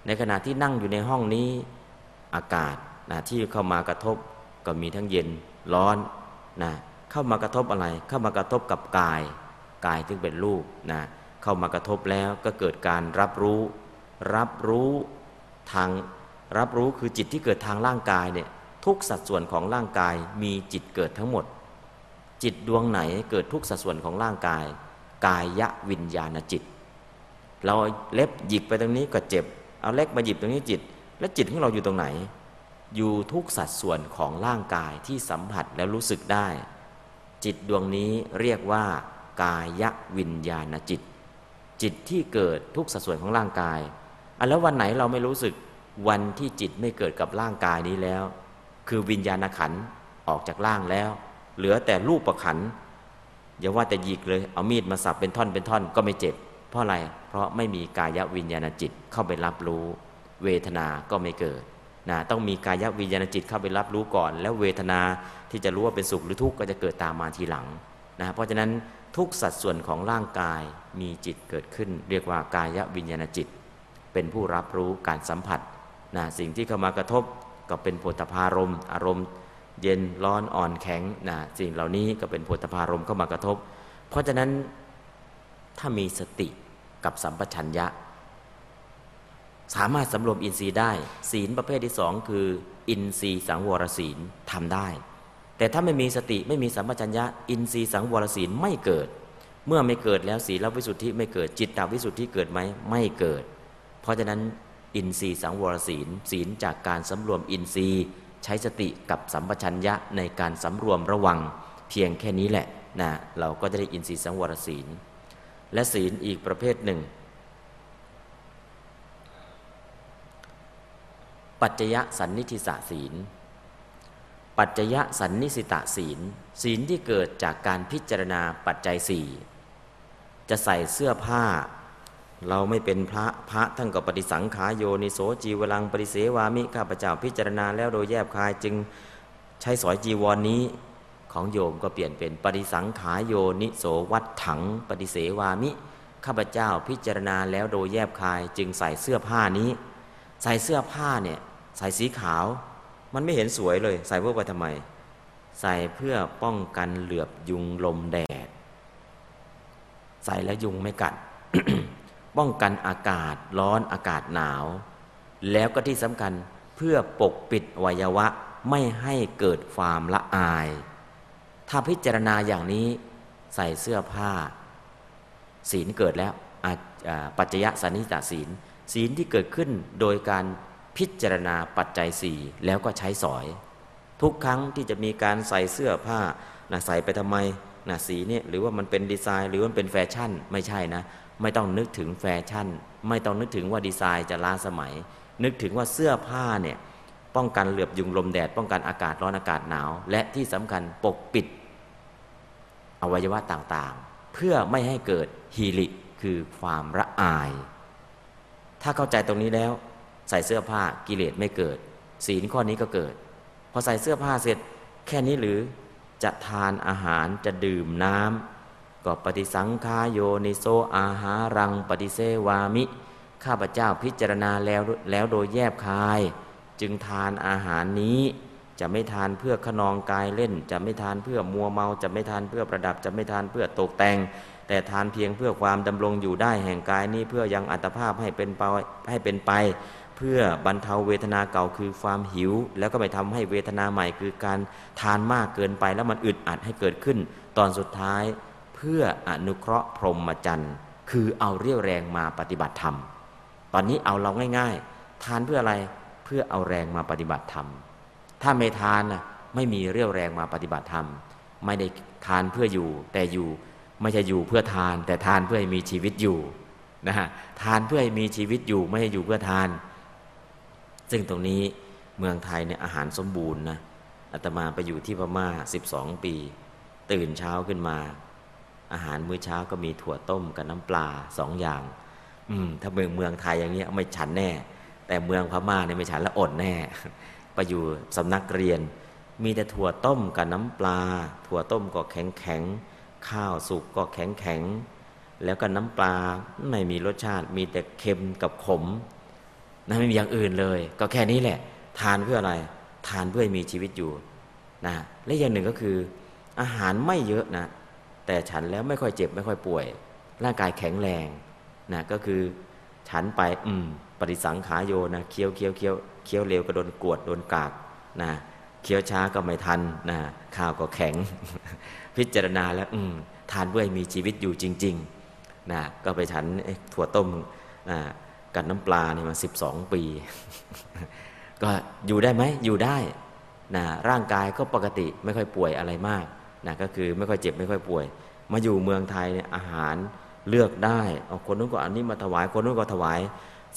A: ในขณะที่นั่งอยู่ในห้องนี้อากาศนะที่เข้ามากระทบก็มีทั้งเย็นร้อนนะเข้ามากระทบอะไร เข้ามากระทบกับกายกายที่เป็นรูปนะเข้ามากระทบแล้วก็เกิดการรับรู้ รับรู้ทางรับรู้คือจิตที่เกิดทางร่างกายเนี่ยทุกสัดส่วนของร่างกายมีจิตเกิดทั้งหมด จิตดวงไหนเกิดทุกสัดส่วนของร่างกาย กายวิญญาณจิต เราเล็บหยิกไปตรงนี้ก็เจ็บ เอาเล็กมาหยิบตรงนี้จิต แล้วจิตของเราอยู่ตรงไหน อยู่ทุกสัดส่วนของร่างกายที่สัมผัสแล้วรู้สึกได้ จิตดวงนี้เรียกว่า กายวิญญาณจิต จิตที่เกิดทุกสัดส่วนของร่างกายอันแล้ววันไหนเราไม่รู้สึกวันที่จิตไม่เกิดกับร่างกายนี้แล้ว คือวิญญาณขันออกจากร่างแล้ว เหลือแต่รูปประขัน อย่าว่าแต่หยิกเลย เอามีดมาสับเป็นท่อนเป็นท่อนก็ไม่เจ็บ เพราะอะไร เพราะไม่มีกายวิญญาณจิตเข้าไปรับรู้ เวทนา ก็ไม่เกิดนะต้องมีกายวิญญาณจิตเข้าไปรับรู้ก่อน แล้วเวทนาที่จะรู้ว่าเป็นสุขหรือทุกข์ก็จะเกิดตามมาทีหลังนะเพราะฉะนั้นทุกสัดส่วนของร่างกายมีจิตเกิดขึ้น เรียกว่ากายวิญญาณจิต เป็นผู้รับรู้การสัมผัสนะสิ่งที่เข้ามากระทบก็เป็นโพธพารมอารมณ์ เย็นร้อนอ่อนแข็งนะสิ่งเหล่านี้ก็เป็นโพธพารมเข้ามากระทบ เพราะฉะนั้นถ้ามีสติกับสัมปชัญญะ สามารถสำรวมอินทรีย์ได้ ศีลประเภทที่สองคือ อินทรีย์สังวรศีลทำได้ แต่ถ้าไม่มีสติไม่มีสัมปชัญญะ อินทรีย์สังวรศีลไม่เกิด เมื่อไม่เกิดแล้วศีลวิสุทธิไม่เกิดจิตตวิสุทธิเกิดไหมไม่เกิด เพราะฉะนั้นอินทรีย์สังวรศีลศีลจากการสำรวมอินทรีย์ ใช้สติกับสัมปชัญญะในการสำรวมระวัง เพียงแค่นี้แหละนะเราก็จะได้อินทรีย์สังวรศีล และศีลอีกประเภทหนึ่ง ปัจจยสันนิธิสศีล ปัจจยสันนิสิตศีล ศีลที่เกิดจากการพิจารณาปัจจัยสี่จะใส่เสื้อผ้า เราไม่เป็นพระพระท่านก็ปฏิสังขายโยนิโสจีวรังปฏิเสวามิข้าพเจ้าพิจารณาแล้วโดยแยบคายจึงใช้สอยจีวรนนี้ของโยมก็เปลี่ยนเป็นปฏิสังขายโยนิโสวัดถังปฏิเสวามิข้าพเจ้าพิจารณาแล้วโดยแยบคายจึงใส่เสื้อผ้านี้ ใส่เสื้อผ้าเนี่ยใส่สีขาว มันไม่เห็นสวยเลย ใส่เพื่อไปทำไม ใส่เพื่อป้องกันเหลือบยุงลมแดด ใส่แล้วยุงไม่กัด ป้องกันอากาศร้อนอากาศหนาว แล้วก็ที่สำคัญเพื่อปกปิดวัยวะไม่ให้เกิดความละอาย ถ้าพิจารณาอย่างนี้ใส่เสื้อผ้า ศีลเกิดแล้วปัจจยสันนิจศีล ศีลที่เกิดขึ้นโดยการพิจารณาปัจจัยสี่แล้วก็ใช้สอย ทุกครั้งที่จะมีการใส่เสื้อผ้านะใส่ไปทำไมนะสีเนี่ยหรือว่ามันเป็นดีไซน์ หรือมันเป็นแฟชั่นไม่ใช่นะ ไม่ต้องนึกถึงแฟชั่น ไม่ต้องนึกถึงว่าดีไซน์จะล้าสมัย นึกถึงว่าเสื้อผ้าเนี่ยป้องกันเหลือบยุงลมแดด ป้องกันอากาศร้อนอากาศหนาว และที่สำคัญปกปิด อวัยวะต่างๆ เพื่อไม่ให้เกิดฮีริคือความระอาย ถ้าเข้าใจตรงนี้แล้ว ใส่เสื้อผ้ากิเลสไม่เกิด ศีลข้อนี้ก็เกิด พอใส่เสื้อผ้าเสร็จ แค่นี้หรือจะทานอาหารจะดื่มน้ำ ก็ปฏิสังขายโยนิโซอาหารังปฏิเสวามิ ข้าพเจ้าพิจารณาแล้วแล้วโดยแยบคาย จึงทานอาหารนี้จะไม่ทานเพื่อขนองกายเล่น จะไม่ทานเพื่อมัวเมา จะไม่ทานเพื่อประดับ จะไม่ทานเพื่อตกแต่ง แต่ทานเพียงเพื่อความดำรงอยู่ได้แห่งกายนี้เพื่อยังอัตภาพให้เป็นไปให้เป็นไป เพื่อบรรเทาเวทนาเก่าคือความหิว แล้วก็ไม่ทำให้เวทนาใหม่คือการทานมากเกินไปแล้วมันอึดอัดให้เกิดขึ้น ตอนสุดท้าย พื่ออนุเคราะห์พรหมจรรย์ คือเอาเรี่ยวแรงมาปฏิบัติธรรม ตอนนี้เอาเราง่าย ๆ ทานเพื่ออะไรเพื่อเอาแรงมาปฏิบัติธรรม ถ้าไม่ทานนะไม่มีเรี่ยวแรงมาปฏิบัติธรรม ไม่ได้ทานเพื่ออยู่ แต่อยู่ไม่ใช่อยู่เพื่อทาน แต่ทานเพื่อให้มีชีวิตอยู่นะฮะทานเพื่อให้มีชีวิตอยู่ไม่ใช่อยู่เพื่อทาน ซึ่งตรงนี้เมืองไทยเนี่ยอาหารสมบูรณ์นะอาตมาไปอยู่ที่พม่า 12 ปี ตื่นเช้าขึ้นมา อาหารมื้อเช้าก็มีถั่วต้มกับน้ำปลาสองอย่าง อืมถ้าเมืองเมืองไทยอย่างเงี้ยไม่ฉันแน่ แต่เมืองพม่าเนี่ยไม่ฉันแล้วอดแน่ ไปอยู่สำนักเรียน มีแต่ถั่วต้มกับน้ำปลา ถั่วต้มก็แข็งแข็งข้าวสุกก็แข็งแข็งแล้วก็น้ำปลาไม่มีรสชาติ มีแต่เค็มกับขมนะไม่มีอย่างอื่นเลย ก็แค่นี้แหละ ทานเพื่ออะไร ทานเพื่อมีชีวิตอยู่นะและอย่างหนึ่งก็คือ อาหารไม่เยอะนะ แต่ฉันแล้วไม่ค่อยเจ็บไม่ค่อยป่วย ร่างกายแข็งแรงนะก็คือฉันไปอืมปฏิสังขาโยนะเคี้ยวเคี้ยวเคี้ยวเคี้ยวเร็วก็โดนกวดโดนกากนะเคี้ยวช้าก็ไม่ทันนะข้าวก็แข็ง พิจารณาแล้วอืมทานเพื่อให้มีชีวิตอยู่จริงๆนะก็ไปฉันถั่วต้มกับน้ำปลาเนี่ยมาสิบสองปี ก็อยู่ได้ไหมอยู่ได้นะร่างกายก็ปกติไม่ค่อยป่วยอะไรมาก นะก็คือไม่ค่อยเจ็บไม่ค่อยป่วย มาอยู่เมืองไทยเนี่ยอาหารเลือกได้เอาคนนู้นก็อันนี้มาถวายคนนู้นก็ถวาย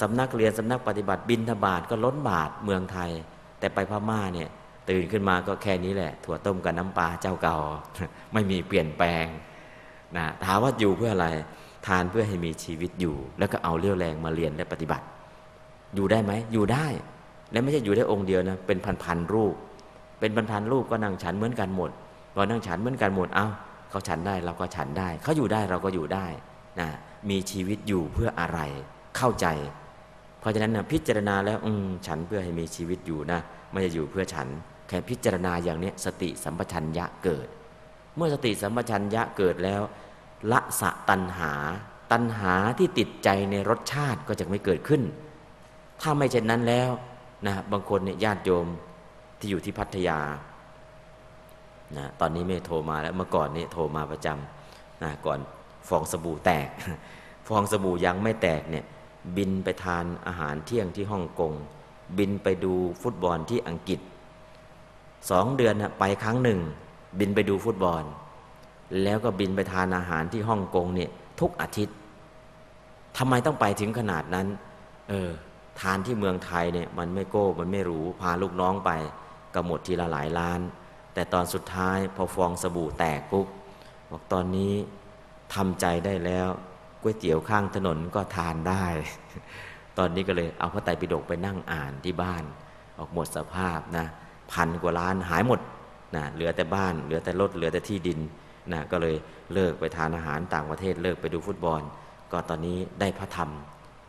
A: สำนักเรียนสำนักปฏิบัติบินทบาทก็ล้นบาทเมืองไทย แต่ไปพม่าเนี่ยตื่นขึ้นมาก็แค่นี้แหละ ถั่วต้มกับน้ำปลาเจ้าเก่า ไม่มีเปลี่ยนแปลงนะถามว่าอยู่เพื่ออะไรทานเพื่อให้มีชีวิตอยู่ แล้วก็เอาเรี่ยวแรงมาเรียนและปฏิบัติ อยู่ได้ไหมอยู่ได้ และไม่ใช่อยู่ได้องค์เดียวนะเป็นพันๆรูป เป็นพันๆรูปก็นั่งฉันเหมือนกันหมด พอนั่งฉันเหมือนกันหมด เอา้าเขาฉันได้เราก็ฉันได้ เขาอยู่ได้เราก็อยู่ได้นะมีชีวิตอยู่เพื่ออะไร เข้าใจ เพราะฉะนั้นนะพิจารณาแล้วอืมฉันเพื่อให้มีชีวิตอยู่นะไม่จะอยู่เพื่อฉัน แค่พิจารณาอย่างนี้สติสัมปชัญญะเกิด เมื่อสติสัมปชัญญะเกิดแล้ว ละสะตัณหา ตัณหาที่ติดใจในรสชาติก็จะไม่เกิดขึ้น ถ้าไม่เช่นนั้นแล้วนะบางคนเนี่ยญาติโยมที่อยู่ที่พัทยา นะตอนนี้ไม่โทรมาแล้วเมื่อก่อนนี่โทรมาประจำนะก่อนฟองสบู่แตก ฟองสบู่ยังไม่แตกเนี่ยบินไปทานอาหารเที่ยงที่ฮ่องกงบินไปดูฟุตบอลที่อังกฤษสองเดือนไปครั้งหนึ่ง บินไปดูฟุตบอล แล้วก็บินไปทานอาหารที่ฮ่องกงเนี่ยทุกอาทิตย์ทำไมต้องไปถึงขนาดนั้น เออทานที่เมืองไทยเนี่ยมันไม่โก้มันไม่รู้พาลูกน้องไปก็หมดทีละหลายล้าน แต่ตอนสุดท้ายพอฟองสบู่แตกปุ๊บบอกตอนนี้ทำใจได้แล้วก๋วยเตี๋ยวข้างถนนก็ทานได้ ตอนนี้ก็เลยเอาพระไตรปิฎกไปนั่งอ่านที่บ้าน ออกหมดสภาพนะพันกว่าล้านหายหมดนะเหลือแต่บ้าน เหลือแต่รถเหลือแต่ที่ดินนะก็เลยเลิกไปทานอาหารต่างประเทศเลิกไปดูฟุตบอล ก็ตอนนี้ได้พระธรรม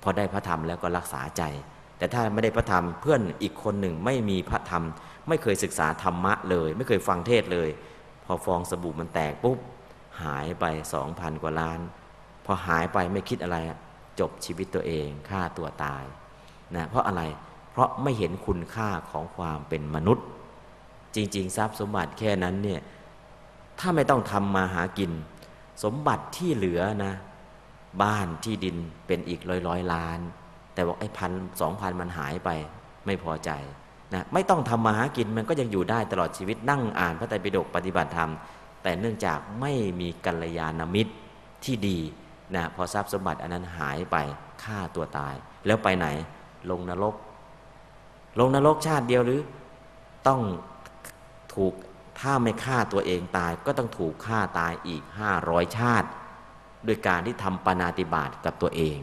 A: พอได้พระธรรมแล้วก็รักษาใจ แต่ถ้าไม่ได้พระธรรมเพื่อนอีกคนหนึ่งไม่มีพระธรรม ไม่เคยศึกษาธรรมะเลย ไม่เคยฟังเทศเลย พอฟองสบู่มันแตกปุ๊บ หายไปสองพันกว่าล้าน พอหายไปไม่คิดอะไร จบชีวิตตัวเองฆ่าตัวตายนะเพราะอะไรเพราะไม่เห็นคุณค่าของความเป็นมนุษย์ จริง ๆ ทรัพย์สมบัติแค่นั้นเนี่ยถ้าไม่ต้องทำมาหากิน สมบัติที่เหลือนะ บ้านที่ดินเป็นอีกร้อยร้อยล้าน แต่บอกไอ้พันสองพันมันหายไปไม่พอใจ นะไม่ต้องทำมาหากินมันก็ยังอยู่ได้ตลอดชีวิตนั่งอ่านพระไตรปิฎกปฏิบัติธรรม แต่เนื่องจากไม่มีกัลยาณมิตรที่ดีนะพอทรัพย์สมบัติอันนั้นหายไปฆ่าตัวตาย แล้วไปไหนลงนรก ลงนรกชาติเดียวหรือต้องถูกถ้าไม่ฆ่าตัวเองตายก็ต้องถูกฆ่าตายอีกห้าร้อยชาติโดยการที่ทำปานาติบาตกับตัวเอง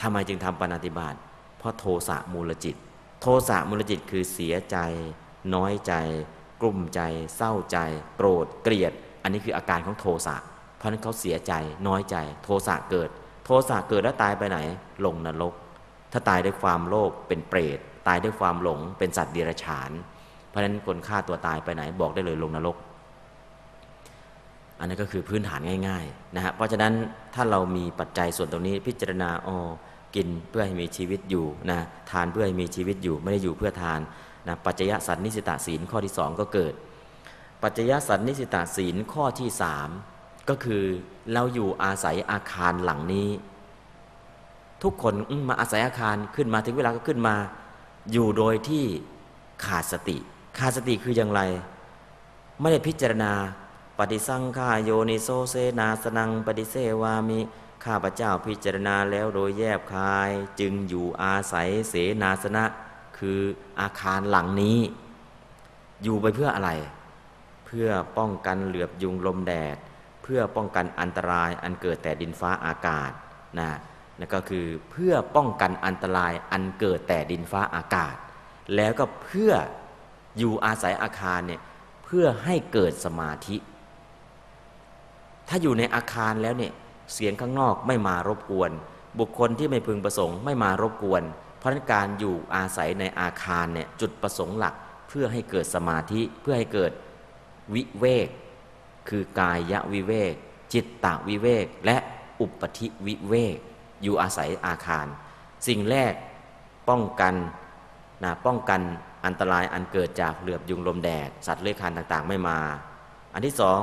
A: ทำไมจึงทำปานาติบาตเพราะโทสะมูลจิต โทสะมูลจิตคือเสียใจ น้อยใจ กลุ่มใจ เศร้าใจ โกรธเกลียด อันนี้คืออาการของโทสะเพราะนั้นเขาเสียใจ น้อยใจ โทสะเกิด โทสะเกิดแล้วตายไปไหน ลงนรก ถ้าตายด้วยความโลภเป็นเปรตตายด้วยความหลงเป็นสัตว์เดรัจฉาน เพราะฉะนั้นคนฆ่าตัวตายไปไหนบอกได้เลยลงนรก อันนี้ก็คือพื้นฐานง่ายๆนะฮะเพราะฉะนั้นถ้าเรามีปัจจัยส่วนตรงนี้พิจารณาอ๋อ กินเพื่อให้มีชีวิตอยู่นะทานเพื่อให้มีชีวิตอยู่ไม่ได้อยู่เพื่อทานนะปัจจยสัตนิสิตาศีลข้อที่สองก็เกิด ปัจจยสัตนิสิตาศีลข้อที่สามก็คือเราอยู่อาศัยอาคารหลังนี้ ทุกคนมาอาศัยอาคารขึ้นมาถึงเวลาก็ขึ้นมา อยู่โดยที่ขาดสติ ขาดสติคืออย่างไร ไม่ได้พิจารณา ปฏิสังขาโยนิโซเซนาสนังปฏิเสวามิ ข้าพเจ้าพิจารณาแล้วโดยแยบคายจึงอยู่อาศัยเสนาสนะ คืออาคารหลังนี้ อยู่ไปเพื่ออะไร เพื่อป้องกันเหลือบยุงลมแดด เพื่อป้องกันอันตรายอันเกิดแต่ดินฟ้าอากาศนะนั่นก็คือเพื่อป้องกันอันตรายอันเกิดแต่ดินฟ้าอากาศ แล้วก็เพื่ออยู่อาศัยอาคารเนี่ยเพื่อให้เกิดสมาธิ ถ้าอยู่ในอาคารแล้วเนี่ย เสียงข้างนอกไม่มารบกวน บุคคลที่ไม่พึงประสงค์ไม่มารบกวน เพราะนั้นการอยู่อาศัยในอาคารเนี่ยจุดประสงค์หลักเพื่อให้เกิดสมาธิเพื่อให้เกิดวิเวก คือกายวิเวก จิตตวิเวก และอุปธิวิเวก อยู่อาศัยอาคาร สิ่งแรกป้องกันนะป้องกันอันตรายอันเกิดจากเหลือบยุงลมแดดสัตว์เลื้อยคลานต่างๆ ไม่มา อันที่สอง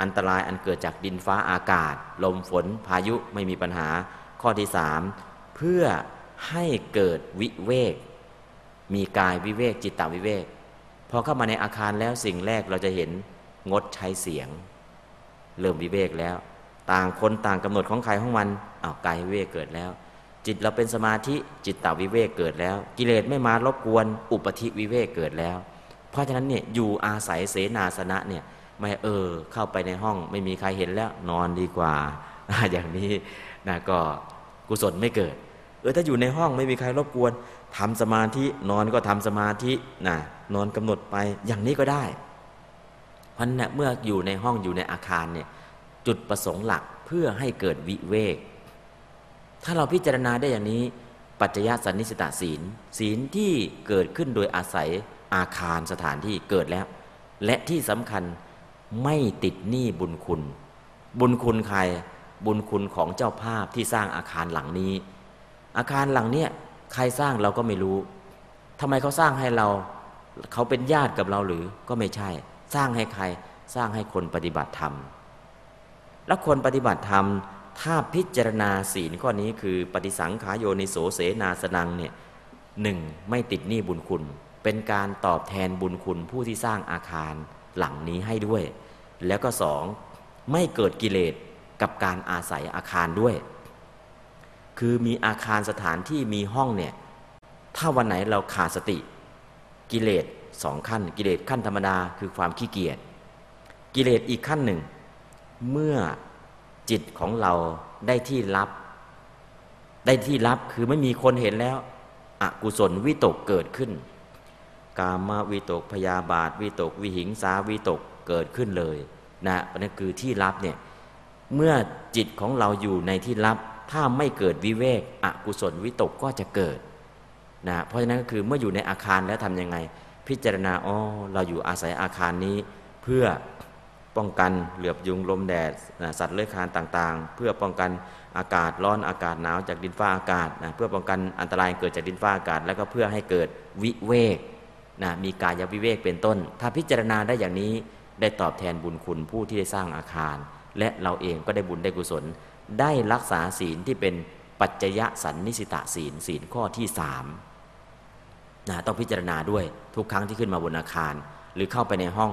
A: อันตรายอันเกิดจากดินฟ้าอากาศ ลมฝนพายุไม่มีปัญหา ข้อที่สามเพื่อให้เกิดวิเวก มีกายวิเวกจิตตวิเวก พอเข้ามาในอาคารแล้วสิ่งแรกเราจะเห็นงดใช้เสียง เริ่มวิเวกแล้ว ต่างคนต่างกำหนดของใครของมันอ้าวกายวิเวกเกิดแล้ว จิตเราเป็นสมาธิจิตตวิเวกเกิดแล้ว กิเลสไม่มารบกวน อุปธิวิเวกเกิดแล้ว เพราะฉะนั้นเนี่ยอยู่อาศัยเสนาสนะเนี่ย ไม่เออ เข้าไปในห้องไม่มีใครเห็นแล้วนอนดีกว่า อย่างนี้นะก็กุศลไม่เกิด เออถ้าอยู่ในห้องไม่มีใครรบกวนทำสมาธินอนก็ทำสมาธินะนอนกำหนดไปอย่างนี้ก็ได้เพราะนั้นเมื่ออยู่ในห้องอยู่ในอาคารเนี่ยจุดประสงค์หลักเพื่อให้เกิดวิเวก ถ้าเราพิจารณาได้อย่างนี้ ปัจจยสันนิสตาศีล ศีลที่เกิดขึ้นโดยอาศัยอาคารสถานที่เกิดแล้ว และที่สำคัญ ไม่ติดหนี้บุญคุณ บุญคุณใคร บุญคุณของเจ้าภาพที่สร้างอาคารหลังนี้ อาคารหลังเนี้ยใครสร้างเราก็ไม่รู้ทำไมเขาสร้างให้เรา เขาเป็นญาติกับเราหรือก็ไม่ใช่ สร้างให้ใคร สร้างให้คนปฏิบัติธรรม แล้วคนปฏิบัติธรรม ถ้าพิจารณาศีลข้อนี้คือปฏิสังขายโยนิโสเสนาสนังเนี่ยหนึ่งไม่ติดหนี้บุญคุณ เป็นการตอบแทนบุญคุณผู้ที่สร้างอาคาร หลังนี้ให้ด้วย แล้วก็สองไม่เกิดกิเลสกับการอาศัยอาคารด้วย คือมีอาคารสถานที่มีห้องเนี่ย ถ้าวันไหนเราขาดสติ กิเลสสองขั้น กิเลสขั้นธรรมดาคือความขี้เกียจกิเลสอีกขั้นหนึ่ง เมื่อจิตของเราได้ที่รับ ได้ที่รับคือไม่มีคนเห็นแล้ว อกุศลวิตกเกิดขึ้น กามวิตกพยาบาทวิตก วิหิงสาวิตกเกิดขึ้นเลยนะนั่นคือที่ลับเนี่ยเมื่อจิตของเราอยู่ในที่ลับ ถ้าไม่เกิดวิเวกอกุศลวิตกก็จะเกิดนะเพราะฉะนั้นก็คือเมื่ออยู่ในอาคารแล้วทํำยังไง พิจารณาอ๋อเราอยู่อาศัยอาคารนี้ เพื่อป้องกันเหลือบยุงลมแดดนะสัตว์เลื้อยคลานต่างๆ เพื่อป้องกันอากาศร้อนอากาศหนาวจากดินฟ้าอากาศนะเพื่อป้องกันอันตรายเกิดจากดินฟ้าอากาศ แล้วก็เพื่อให้เกิดวิเวก นะมีกายวิเวกเป็นต้น ถ้าพิจารณาได้อย่างนี้ได้ตอบแทนบุญคุณผู้ที่ได้สร้างอาคาร และเราเองก็ได้บุญได้กุศล ได้รักษาศีลที่เป็นปัจจยสันนิสิตาศีลศีลข้อที่สามนะต้องพิจารณาด้วยทุกครั้งที่ขึ้นมาบนอาคาร หรือเข้าไปในห้อง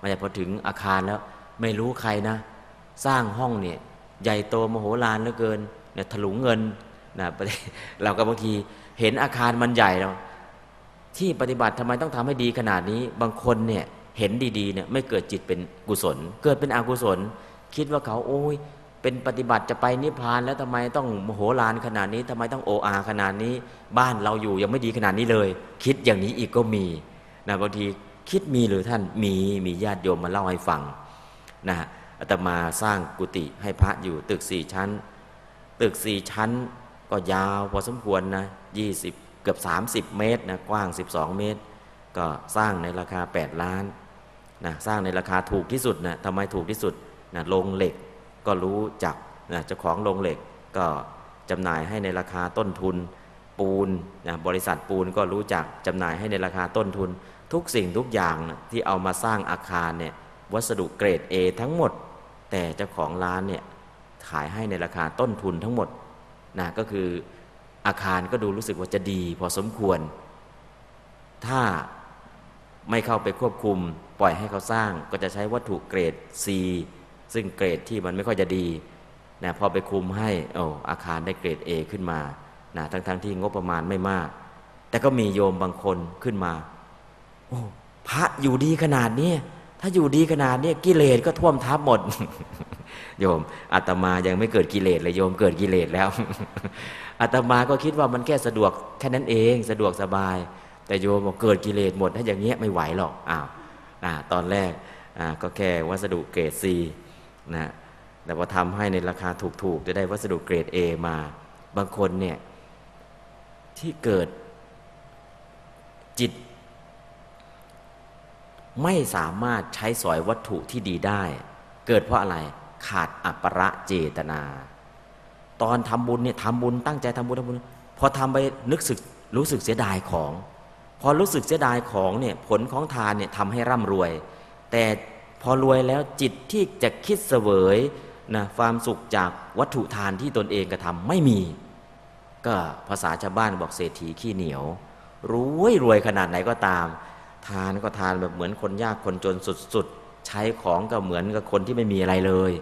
A: มันจะพอถึงอาคารแล้วไม่รู้ใครนะ สร้างห้องเนี่ยใหญ่โตมโหฬารเหลือเกินเนี่ยถลุงเงินนะเราก็บางทีเห็นอาคารมันใหญ่เรา ที่ปฏิบัติทำไมต้องทำให้ดีขนาดนี้ บางคนเนี่ยเห็นดีๆเนี่ยไม่เกิดจิตเป็นกุศล เกิดเป็นอกุศล คิดว่าเขาโอ้ยเป็นปฏิบัติจะไปนิพพาน แล้วทำไมต้องโมโหลานขนาดนี้ทำไมต้องโออาขนาดนี้ บ้านเราอยู่ยังไม่ดีขนาดนี้เลย คิดอย่างนี้อีกก็มีนะบางทีคิดมีหรือท่านมีมีญาติโยมมาเล่าให้ฟังนะอาตมาสร้างกุฏิให้พระอยู่ตึกสี่ชั้น ตึกสี่ชั้นก็ยาวพอสมควรนะยี่สิบ เกือบ 30 เมตรนะกว้าง 12 เมตร ก็สร้างในราคา 8 ล้านนะสร้างในราคาถูกที่สุดนะทำไมถูกที่สุดนะลงเหล็กก็รู้จักนะเจ้าของลงเหล็กก็จำหน่ายให้ในราคาต้นทุนปูนนะบริษัทปูนก็รู้จักจำหน่ายให้ในราคาต้นทุน ทุกสิ่งทุกอย่างนะที่เอามาสร้างอาคารเนี่ยวัสดุเกรด A ทั้งหมด แต่เจ้าของร้านเนี่ยขายให้ในราคาต้นทุนทั้งหมดนะก็คือ อาคารก็ดูรู้สึกว่าจะดีพอสมควร ถ้าไม่เข้าไปควบคุม ปล่อยให้เขาสร้างก็จะใช้วัตถุเกรด C ซึ่งเกรดที่มันไม่ค่อยจะดีนะพอไปคุมให้โอ้อาคารได้เกรด A ขึ้นมานะทั้งๆทที่งบประมาณไม่มาก แต่ก็มีโยมบางคนขึ้นมาโอ้พระอยู่ดีขนาดนี้ถ้าอยู่ดีขนาดนี้กิเลสก็ท่วมทับหมด โยมอาตมายังไม่เกิดกิเลสเลยโยมเกิดกิเลสแล้ว อาตมาก็คิดว่ามันแค่สะดวกแค่นั้นเองสะดวกสบาย แต่โยมบอกเกิดกิเลสหมดถ้าอย่างเงี้ยไม่ไหวหรอกอ้าวตอนแรกก็แค่วัสดุเกรด C นะแต่พอทำให้ในราคาถูกๆจะได้วัสดุเกรด A มา บางคนเนี่ยที่เกิดจิต ไม่สามารถใช้สอยวัตถุที่ดีได้ เกิดเพราะอะไรขาดอัปปะเจตนา ตอนทำบุญเนี่ยทำบุญตั้งใจทำบุญทำบุญ พอทำไปนึกสึกรู้สึกเสียดายของ พอรู้สึกเสียดายของเนี่ยผลของทานเนี่ยทำให้ร่ำรวย แต่พอรวยแล้วจิตที่จะคิดเสวยนะความสุขจากวัตถุทานที่ตนเองกระทำไม่มี ก็ภาษาชาวบ้านบอกเศรษฐีขี้เหนียวรวยรวยขนาดไหนก็ตาม ทานก็ทานแบบเหมือนคนยากคนจนสุดๆ ใช้ของก็เหมือนกับคนที่ไม่มีอะไรเลย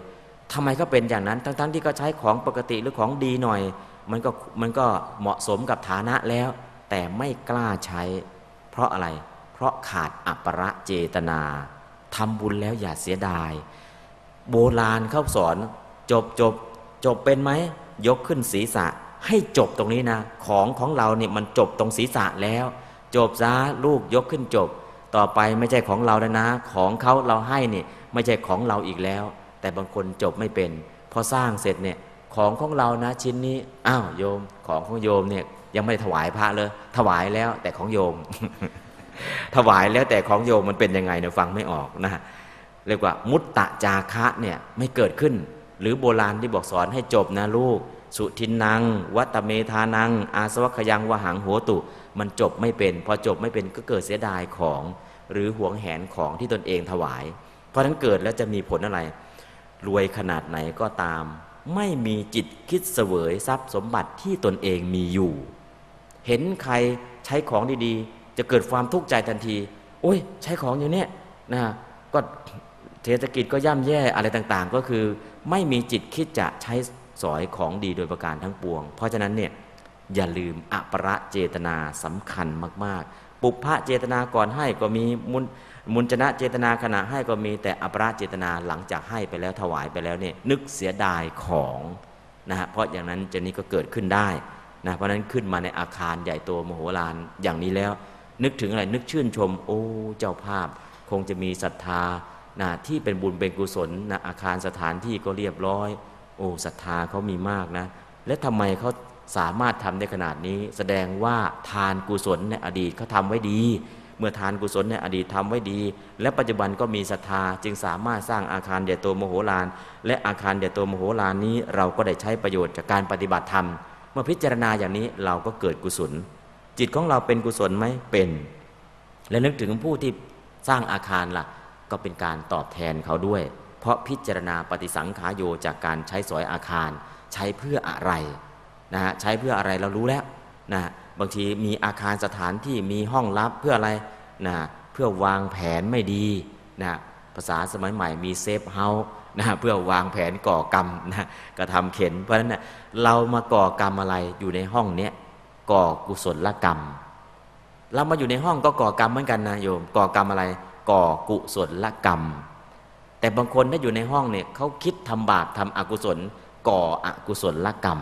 A: ทำไมก็เป็นอย่างนั้น ทั้งๆทที่ก็ใช้ของปกติหรือของดีหน่อย มันก็มันก็เหมาะสมกับฐานะแล้ว แต่ไม่กล้าใช้ เพราะอะไร เพราะขาดอัปรเจตนาทำบุญแล้วอย่าเสียดาย โบราณเขาสอน จบจบจบเป็นไหม ยกขึ้นศีรษะ ให้จบตรงนี้นะ ของของเราเนี่ยมันจบตรงศีรษะแล้ว จบซะลูกยกขึ้นจบ ต่อไปไม่ใช่ของเราแล้วนะ ของเขาเราให้เนี่ยไม่ใช่ของเราอีกแล้ว แต่บางคนจบไม่เป็น พอสร้างเสร็จเนี่ยของของเรานะชิ้นนี้อ้าวโยมของของโยมเนี่ยยังไม่ได้ถวายพระเลย ถวายแล้วแต่ของโยม ถวายแล้วแต่ของโยมมันเป็นยังไงเนี่ยฟังไม่ออกนะเรียกว่ามุตตะจาคะเนี่ยไม่เกิดขึ้น หรือโบราณที่บอกสอนให้จบนะลูก สุทินนังวัตเมธานัง อาสวัคยังวหังหัวตุ มันจบไม่เป็น พอจบไม่เป็นก็เกิดเสียดายของ หรือหวงแหนของที่ตนเองถวาย เพราะนั้นเกิดแล้วจะมีผลอะไร รวยขนาดไหนก็ตาม ไม่มีจิตคิดเสวยทรัพย์สมบัติที่ตนเองมีอยู่ เห็นใครใช้ของดีๆ จะเกิดความทุกข์ใจทันที โอ้ย ใช้ของอย่างเนี้ยนะก็เศรษฐกิจก็ย่ำแย่อะไรต่างๆ ก็คือ ไม่มีจิตคิดจะใช้สอยของดีโดยประการทั้งปวง เพราะฉะนั้นเนี่ยอย่าลืมอปรเจตนาสำคัญมาก ๆ ปุพพะเจตนาก่อนให้ก็มีมุน มุนจนะเจตนาขณะให้ก็มีแต่อปรเจตนาหลังจากให้ไปแล้วถวายไปแล้วเนี่ยนึกเสียดายของนะฮะเพราะอย่างนั้นเจนี้ก็เกิดขึ้นได้นะเพราะนั้นขึ้นมาในอาคารใหญ่โตมโหฬารอย่างนี้แล้ว นึกถึงอะไรนึกชื่นชม โอ้เจ้าภาพ คงจะมีศรัทธานะที่เป็นบุญเป็นกุศลนะอาคารสถานที่ก็เรียบร้อย โอ้ศรัทธาเขามีมากนะและทำไมเขาสามารถทำได้ขนาดนี้ แสดงว่าทานกุศลในอดีตเขาทาไว้ดี เมื่อทานกุศลในอดีตทำไว้ดี และปัจจุบันก็มีศรัทธาจึงสามารถสร้างอาคารใหญ่โตมโหฬารและอาคารใหญ่โตมโหฬารนี้เราก็ได้ใช้ประโยชน์จากการปฏิบัติธรรม เมื่อพิจารณาอย่างนี้เราก็เกิดกุศล จิตของเราเป็นกุศลไหมเป็น และนึกถึงผู้ที่สร้างอาคารล่ะ ก็เป็นการตอบแทนเขาด้วย เพราะพิจารณาปฏิสังขารโยจากการใช้สอยอาคาร ใช้เพื่ออะไรนะฮะใช้เพื่ออะไรเรารู้แล้วนะ บางทีมีอาคารสถานที่มีห้องลับเพื่ออะไรนะเพื่อวางแผนไม่ดีนะภาษาสมัยใหม่มีเซฟเฮาส์นะเพื่อวางแผนก่อกรรมนะกระทำเข็น เพราะฉะนั้นนะเรามาก่อกรรมอะไรอยู่ในห้องเนี้ยก่อกุศลกรรม เรามาอยู่ในห้องก็ก่อกรรมเหมือนกันนะโยมก่อกรรมอะไร ก่อกุศลกรรม แต่บางคนถ้าอยู่ในห้องเนี่ยเขาคิดทำบาปทำอกุศล ก่ออกุศลกรรม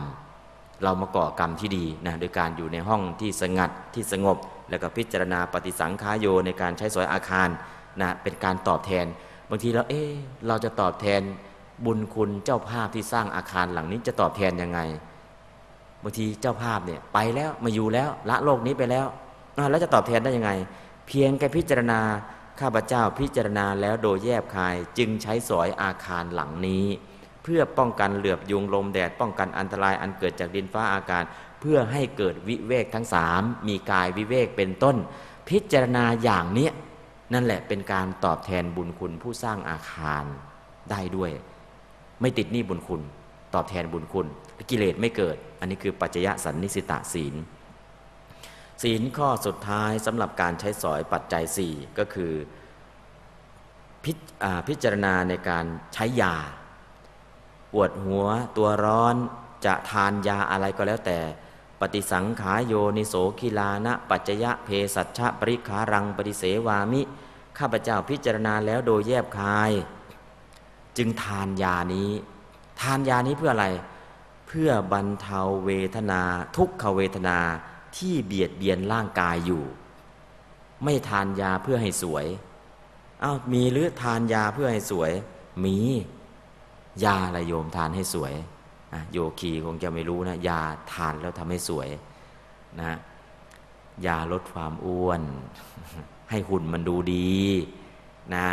A: เรามาก่อกรรมที่ดีนะโดยการอยู่ในห้องที่สงัดที่สงบ แล้วก็พิจารณาปฏิสังขายโยในการใช้สอยอาคารนะเป็นการตอบแทน บางทีเราเอ๊เราจะตอบแทนบุญคุณเจ้าภาพที่สร้างอาคารหลังนี้จะตอบแทนยังไงบางทีเจ้าภาพเนี่ยไปแล้วมาอยู่แล้วละโลกนี้ไปแล้วแล้วจะตอบแทนได้ยังไง เพียงแค่พิจารณาข้าพเจ้าพิจารณาแล้วโดยแยบคายจึงใช้สอยอาคารหลังนี้ พื่อป้องกันเหลือบยุงลมแดด ป้องกันอันตรายอันเกิดจากดินฟ้าอากาศ เพื่อให้เกิดวิเวกทั้งสามมีกายวิเวกเป็นต้น พิจารณาอย่างเนี้ยนั่นแหละเป็นการตอบแทนบุญคุณผู้สร้างอาคารได้ด้วย ไม่ติดหนี้บุญคุณ ตอบแทนบุญคุณ กิเลสไม่เกิด อันนี้คือปัจจยสันนิสิตาศีล ศีลข้อสุดท้ายสำหรับการใช้สอยปัจจัยสี่ก็คือพิพจารณาในการใช้ยา ปวดหัว ตัวร้อนจะทานยาอะไรก็แล้วแต่ ปฏิสังขายโยนิโสคิลานะ ปัจจยะเพสัชะปริขารังปฏิเสวามิ ข้าพเจ้าพิจารณาแล้วโดยแยบคาย จึงทานยานี้ ทานยานี้เพื่ออะไร เพื่อบรรเทาเวทนา ทุกขเวทนาที่เบียดเบียนร่างกายอยู่ ไม่ทานยาเพื่อให้สวยอา้าวมีหรือทานยาเพื่อให้สวย มี ยาอะไรโยมทานให้สวยโยคีคงจะไม่รู้นะ ยาทานแล้วทำให้สวยนะยาลดความอ้วน ให้หุ่นมันดูดีนะ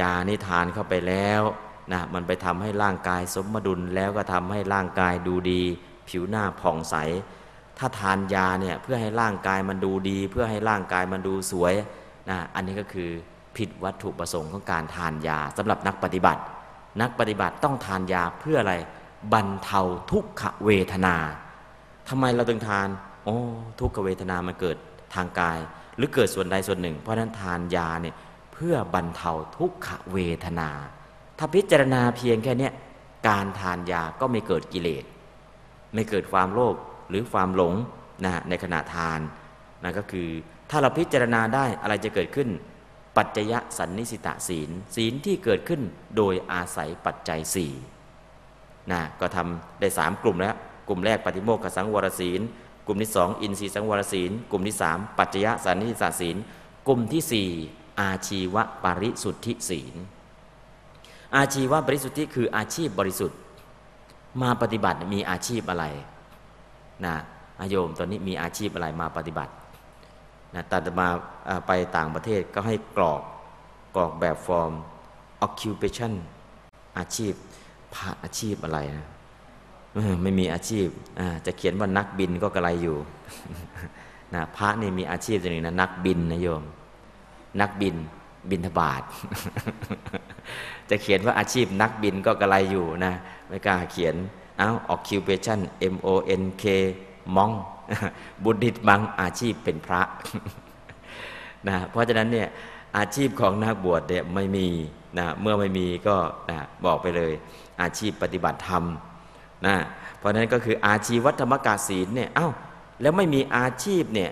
A: ยานี่ทานเข้าไปแล้วนะมันไปทำให้ร่างกายสมดุลแล้วก็ทำให้ร่างกายดูดี ผิวหน้าผ่องใส ถ้าทานยาเนี่ยเพื่อให้ร่างกายมันดูดี เพื่อให้ร่างกายมันดูสวยนะอันนี้ก็คือผิดวัตถุประสงค์ของการทานยาสำหรับนักปฏิบัติ นักปฏิบัติต้องทานยาเพื่ออะไรบรรเทาทุกขเวทนาทำไมเราต้องทานโอ้ทุกขเวทนามันเกิดทางกาย หรือเกิดส่วนใดส่วนหนึ่ง เพราะนั้นทานยาเนี่ยเพื่อบรรเทาทุกขเวทนา ถ้าพิจารณาเพียงแค่นี้การทานยาก็ไม่เกิดกิเลส ไม่เกิดความโลภหรือความหลงนะในขณะทานนะก็คือถ้าเราพิจารณาได้อะไรจะเกิดขึ้น ปัจจยสันนิสิตศีล ศีลที่เกิดขึ้นโดยอาศัยปัจจัยสี่นะก็ทำได้สามกลุ่มแล้ว กลุ่มแรกปฏิโมกขสังวรศีล กลุ่มที่สองอินทรีสังวรศีล กลุ่มที่สามปัจจยสันนิสิตศีล กลุ่มที่สี่อาชีวปริสุทธิศีล อาชีวปริสุทธิคืออาชีพบริสุทธิ์ มาปฏิบัติมีอาชีพอะไรนะอาโยมตอนนี้มีอาชีพอะไรมาปฏิบัติ นะตามาไปต่างประเทศก็ให้กรอกกรอกแบบฟอร์ม occupation อาชีพพาอาชีพอะไรนะไม่มีอาชีพจะเขียนว่านักบินก็กระไรอยู่นะพระนี่มีอาชีพอย่างนึงนะนักบินนะโยม นักบินบินทบาทจะเขียนว่าอาชีพนักบินก็กระไรอยู่นะ ไม่กล้าเขียนเอา occupation M O N K มอง บุญดิตบังอาชีพเป็นพระนะเพราะฉะนั้นเนี่ยอาชีพของนักบวชเนี่ยไม่มีนะเมื่อไม่มีก็นะบอกไปเลย อาชีพปฏิบัติธรรมนะเพราะนั้นก็คืออาชีวัธรรมกาศีลเนี่ยเอา้าแล้วไม่มีอาชีพเนี่ย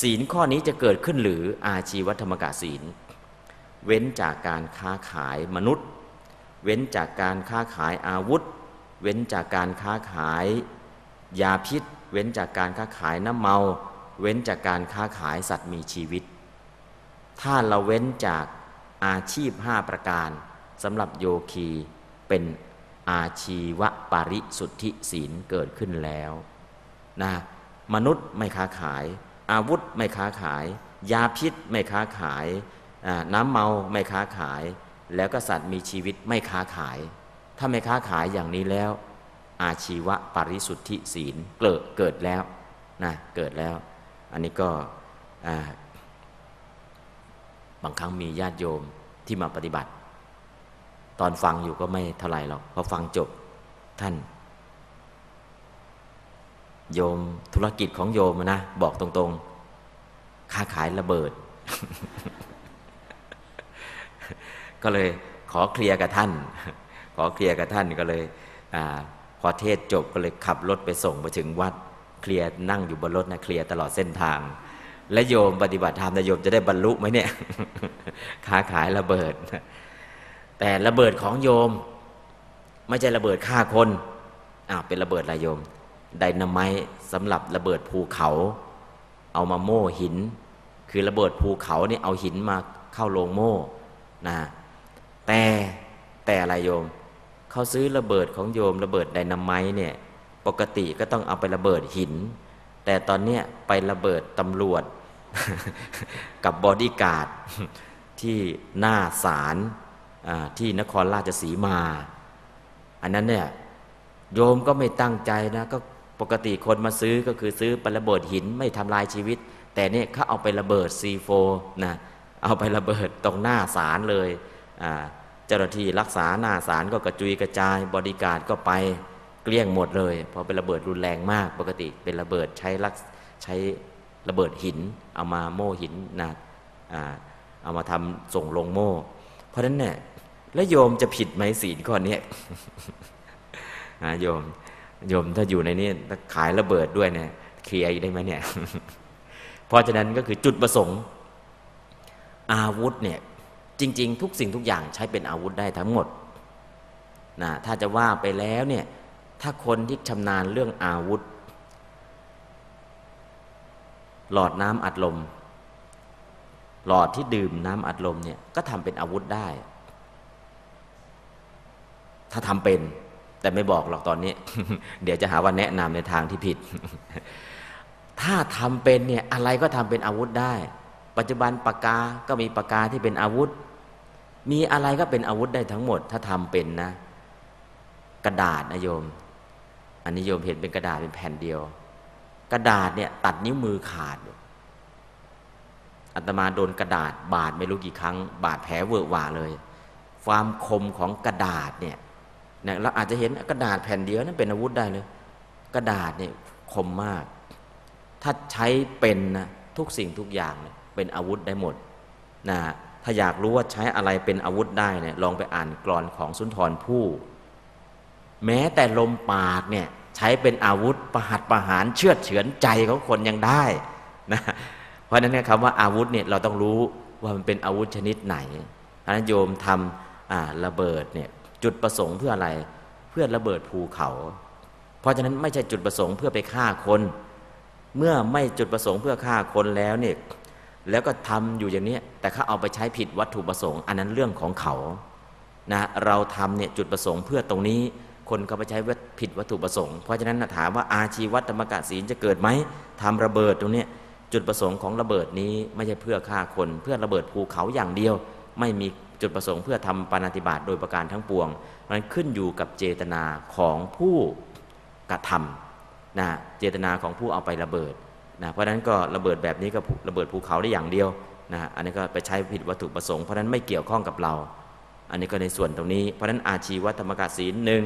A: ศีลข้อนี้จะเกิดขึ้นหรืออาชีวัธรรมกาศีล เว้นจากการค้าขายมนุษย์ เว้นจากการค้าขายอาวุธ เว้นจากการค้าขายยาพิษ เว้นจากการค้าขายน้ำเมา เว้นจากการค้าขายสัตว์มีชีวิต ถ้าเราเว้นจากอาชีพห้าประการสำหรับโยคีเป็นอาชีวปาริสุทธิศีลเกิดขึ้นแล้วนะมนุษย์ไม่ค้าขาย อาวุธไม่ค้าขาย ยาพิษไม่ค้าขาย น้ำเมาไม่ค้าขาย แล้วก็สัตว์มีชีวิตไม่ค้าขาย ถ้าไม่ค้าขายอย่างนี้แล้ว อาชีวะปริสุทธิศีลเกิดเกิดแล้วนะเกิดแล้ว อันนี้ก็บางครั้งมีญาติโยมที่มาปฏิบัติ ตอนฟังอยู่ก็ไม่เท่าไหร่หรอกพอฟังจบท่าน โยมธุรกิจของโยมนะ บอกตรงๆ ค้าขายระเบิด ก็เลยขอเคลียร์กับท่าน ขอเคลียร์กับท่านก็เลย พอเทศจบก็เลยขับรถไปส่งไปถึงวัด เคลียร์นั่งอยู่บนรถนะเคลียร์ตลอดเส้นทาง และโยมปฏิบัติธรรมนะโยมจะได้บรรลุไหมเนี่ยค้าขายระเบิด แต่ระเบิดของโยม ไม่ใช่ระเบิดฆ่าคนอ้าวเป็นระเบิดอะไรโยมไดนาไมสำหรับระเบิดภูเขา เอามาโม่หิน คือระเบิดภูเขาเนี่ยเอาหินมาเข้าโรงโม่นะแต่แต่อะไรโยม เขาซื้อระเบิดของโยมระเบิดไดนาไมต์เนี่ยปกติก็ต้องเอาไประเบิดหิน แต่ตอนเนี้ยไประเบิดตำรวจ กับบอดี้การ์ดที่หน้าศาลที่นครราชสีมา อันนั้นเนี่ยโยมก็ไม่ตั้งใจนะก็ปกติคนมาซื้อก็คือซื้อไประเบิดหินไม่ทำลายชีวิต แต่เนี่ยเขาเอาไประเบิด C4 นะเอาไประเบิดตรงหน้าศาลเลยอ่า เจ้าหน้าที่รักษาหน้าศาลก็กระจุยกระจาย บริการก็ไปเกลี้ยงหมดเลยเพราะเป็นระเบิดรุนแรงมากปกติเป็นระเบิดใช้ลักใช้ระเบิดหิน เอามาโม่หินนะเอามาทำส่งลงโม่ เพราะฉะนั้นเนี่ยแล้วโยมจะผิดไหมศีลข้อนี้โยมโยมถ้าอยู่ในนี้ขายระเบิดด้วยเนี่ยเคลียร์ได้ไหมเนี่ย เพราะฉะนั้นก็คือจุดประสงค์ อาวุธเนี่ย จริง ๆ ทุกสิ่งทุกอย่างใช้เป็นอาวุธได้ทั้งหมดนะถ้าจะว่าไปแล้วเนี่ยถ้าคนที่ชำนาญเรื่องอาวุธ หลอดน้ำอัดลม หลอดที่ดื่มน้ำอัดลมเนี่ยก็ทำเป็นอาวุธได้ ถ้าทำเป็น แต่ไม่บอกหรอกตอนนี้ เดี๋ยวจะหาว่าแนะนำในทางที่ผิด ถ้าทำเป็นเนี่ยอะไรก็ทำเป็นอาวุธได้ ปัจจุบันปากกา ก็มีปากกาที่เป็นอาวุธ มีอะไรก็เป็นอาวุธได้ทั้งหมด ถ้าทำเป็นนะ กระดาษนะโยม อันนี้โยมเห็นเป็นกระดาษเป็นแผ่นเดียว กระดาษเนี่ย ตัดนิ้วมือขาดอาตมาโดนกระดาษบาดไม่รู้กี่ครั้ง บาดแผลเวอะหวาเลย ความคมของกระดาษเนี่ยเนี่ยเราอาจจะเห็นกระดาษแผ่นเดียวนั้นเป็นอาวุธได้เลย กระดาษเนี่ยคมมาก ถ้าใช้เป็นนะทุกสิ่งทุกอย่างเเป็นอาวุธได้หมดนะ ถ้าอยากรู้ว่าใช้อะไรเป็นอาวุธได้เนี่ยลองไปอ่านกรอนของสุนทรภู่แม้แต่ลมปากเนี่ยใช้เป็นอาวุธประหัตประหารเชือดเฉือนใจของคนยังได้นะเพราะนั้นนี่คำว่าอาวุธเนี่ยเราต้องรู้ว่ามันเป็นอาวุธชนิดไหนพระนโยมทำระเบิดเนี่ยจุดประสงค์เพื่ออะไรเพื่อระเบิดภูเขา เพราะฉะนั้นไม่ใช่จุดประสงค์เพื่อไปฆ่าคน เมื่อไม่จุดประสงค์เพื่อฆ่าคนแล้วเนี่ย แล้วก็ทำอยู่อย่างนี้แต่เขาเอาไปใช้ผิดวัตถุประสงค์ อันนั้นเรื่องของเขานะเราทำเนี่ยจุดประสงค์เพื่อตรงนี้ คนเขาไปใช้ผิดวัตถุประสงค์ เพราะฉะนั้นถามว่าอาชีวัตธรรมกะศีลจะเกิดไหมทำระเบิดตรงนี้จุดประสงค์ของระเบิดนี้ไม่ใช่เพื่อฆ่าคน เพื่อระเบิดภูเขาอย่างเดียว ไม่มีจุดประสงค์เพื่อทำปาฏิบัติโดยประการทั้งปวงมันขึ้นอยู่กับเจตนาของผู้กระทำนะเจตนาของผู้เอาไประเบิด นะเพราะฉะนั้นก็ระเบิดแบบนี้ก็ระเบิดภูเขาได้อย่างเดียวนะอันนี้ก็ไปใช้ผิดวัตถุประสงค์เพราะนั้นไม่เกี่ยวข้องกับเรา อันนี้ก็ในส่วนตรงนี้ เพราะฉะนั้นอาชีวธรรมกาศีลหนึ่ง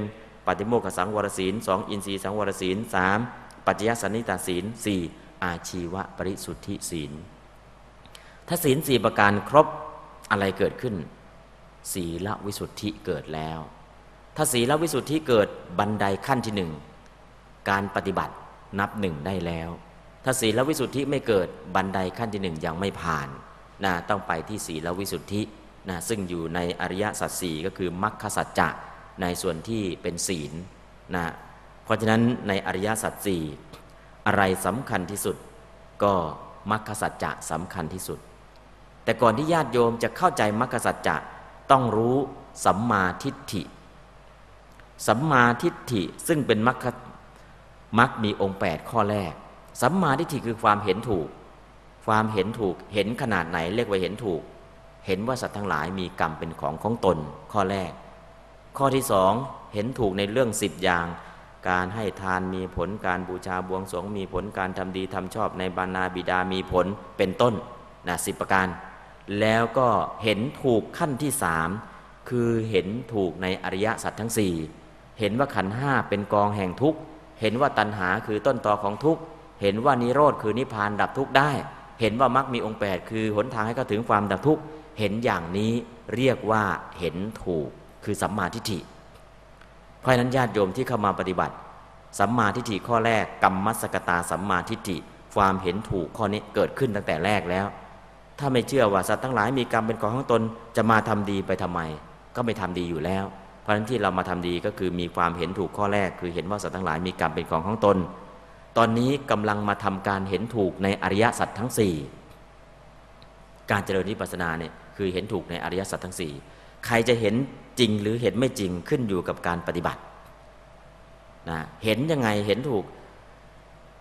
A: ปฏิโมกขสังวรศีลสองอินทรีสังวรศีลสามปัจจยสันนิตาศีลสี่อาชีวปริสุทธิศีล ถ้าศีลสี่ประการครบอะไรเกิดขึ้น ศีลวิสุทธิเกิดแล้ว ถ้าศีลวิสุทธิเกิดบันไดขั้นที่หนึ่งการปฏิบัตินับหนึ่งได้แล้ว ถ้าศีลวิสุทธิไม่เกิดบันไดขั้นที่หนึ่งยังไม่ผ่านนะต้องไปที่ศีลวิสุทธินะซึ่งอยู่ในอริยสัจสี่ก็คือมรรคสัจจะในส่วนที่เป็นศีลนะเพราะฉะนั้นในอริยสัจสี่อะไรสำคัญที่สุด ก็มรรคสัจจะสำคัญที่สุด แต่ก่อนที่ญาติโยมจะเข้าใจมรรคสัจจะต้องรู้สัมมาทิฏฐิ สัมมาทิฏฐิซึ่งเป็นมรรคมรรคมีองค์ 8 ข้อแรก สัมมาทิฏฐิคือความเห็นถูก ความเห็นถูกเห็นขนาดไหนเรียกว่าเห็นถูก เห็นว่าสัตว์ทั้งหลายมีกรรมเป็นของของตน ข้อแรก ข้อที่สองเห็นถูกในเรื่องสิบอย่าง การให้ทานมีผลการบูชาบวงสรวงมีผลการทำดีทำชอบในบรรณาบิดามีผลเป็นต้นนะสิบประการ แล้วก็เห็นถูกขั้นที่สามคือเห็นถูกในอริยสัจทั้งสี่เห็นว่าขันห้าเป็นกองแห่งทุกข์ เห็นว่าตัณหาคือต้นตอของทุกข์ เห็นว่านิโรธคือนิพพานดับทุกข์ได้ เห็นว่ามรรคมีองค์แปดคือหนทางให้เข้าถึงความดับทุกข์เห็นอย่างนี้เรียกว่าเห็นถูกคือสัมมาทิฏฐิ เพราะนั้นญาติโยมที่เข้ามาปฏิบัติ สัมมาทิฏฐิข้อแรกกรรมมัสกตาสัมมาทิฏฐิความเห็นถูกข้อนี้เกิดขึ้นตั้งแต่แรกแล้ว ถ้าไม่เชื่อว่าสัตว์ทั้งหลายมีกรรมเป็นของของตนจะมาทำดีไปทำไม ก็ไม่ทำดีอยู่แล้ว เพราะฉะนั้นที่เรามาทำดีก็คือมีความเห็นถูกข้อแรก คือเห็นว่าสัตว์ทั้งหลายมีกรรมเป็นของของตน ตอนนี้กำลังมาทำการเห็นถูกในอริยสัจทั้ง 4 การเจริญวิปัสสนาเนี่ยคือเห็นถูกในอริยสัจทั้ง 4 ใครจะเห็นจริงหรือเห็นไม่จริงขึ้นอยู่กับการปฏิบัตินะเห็นยังไงเห็นถูก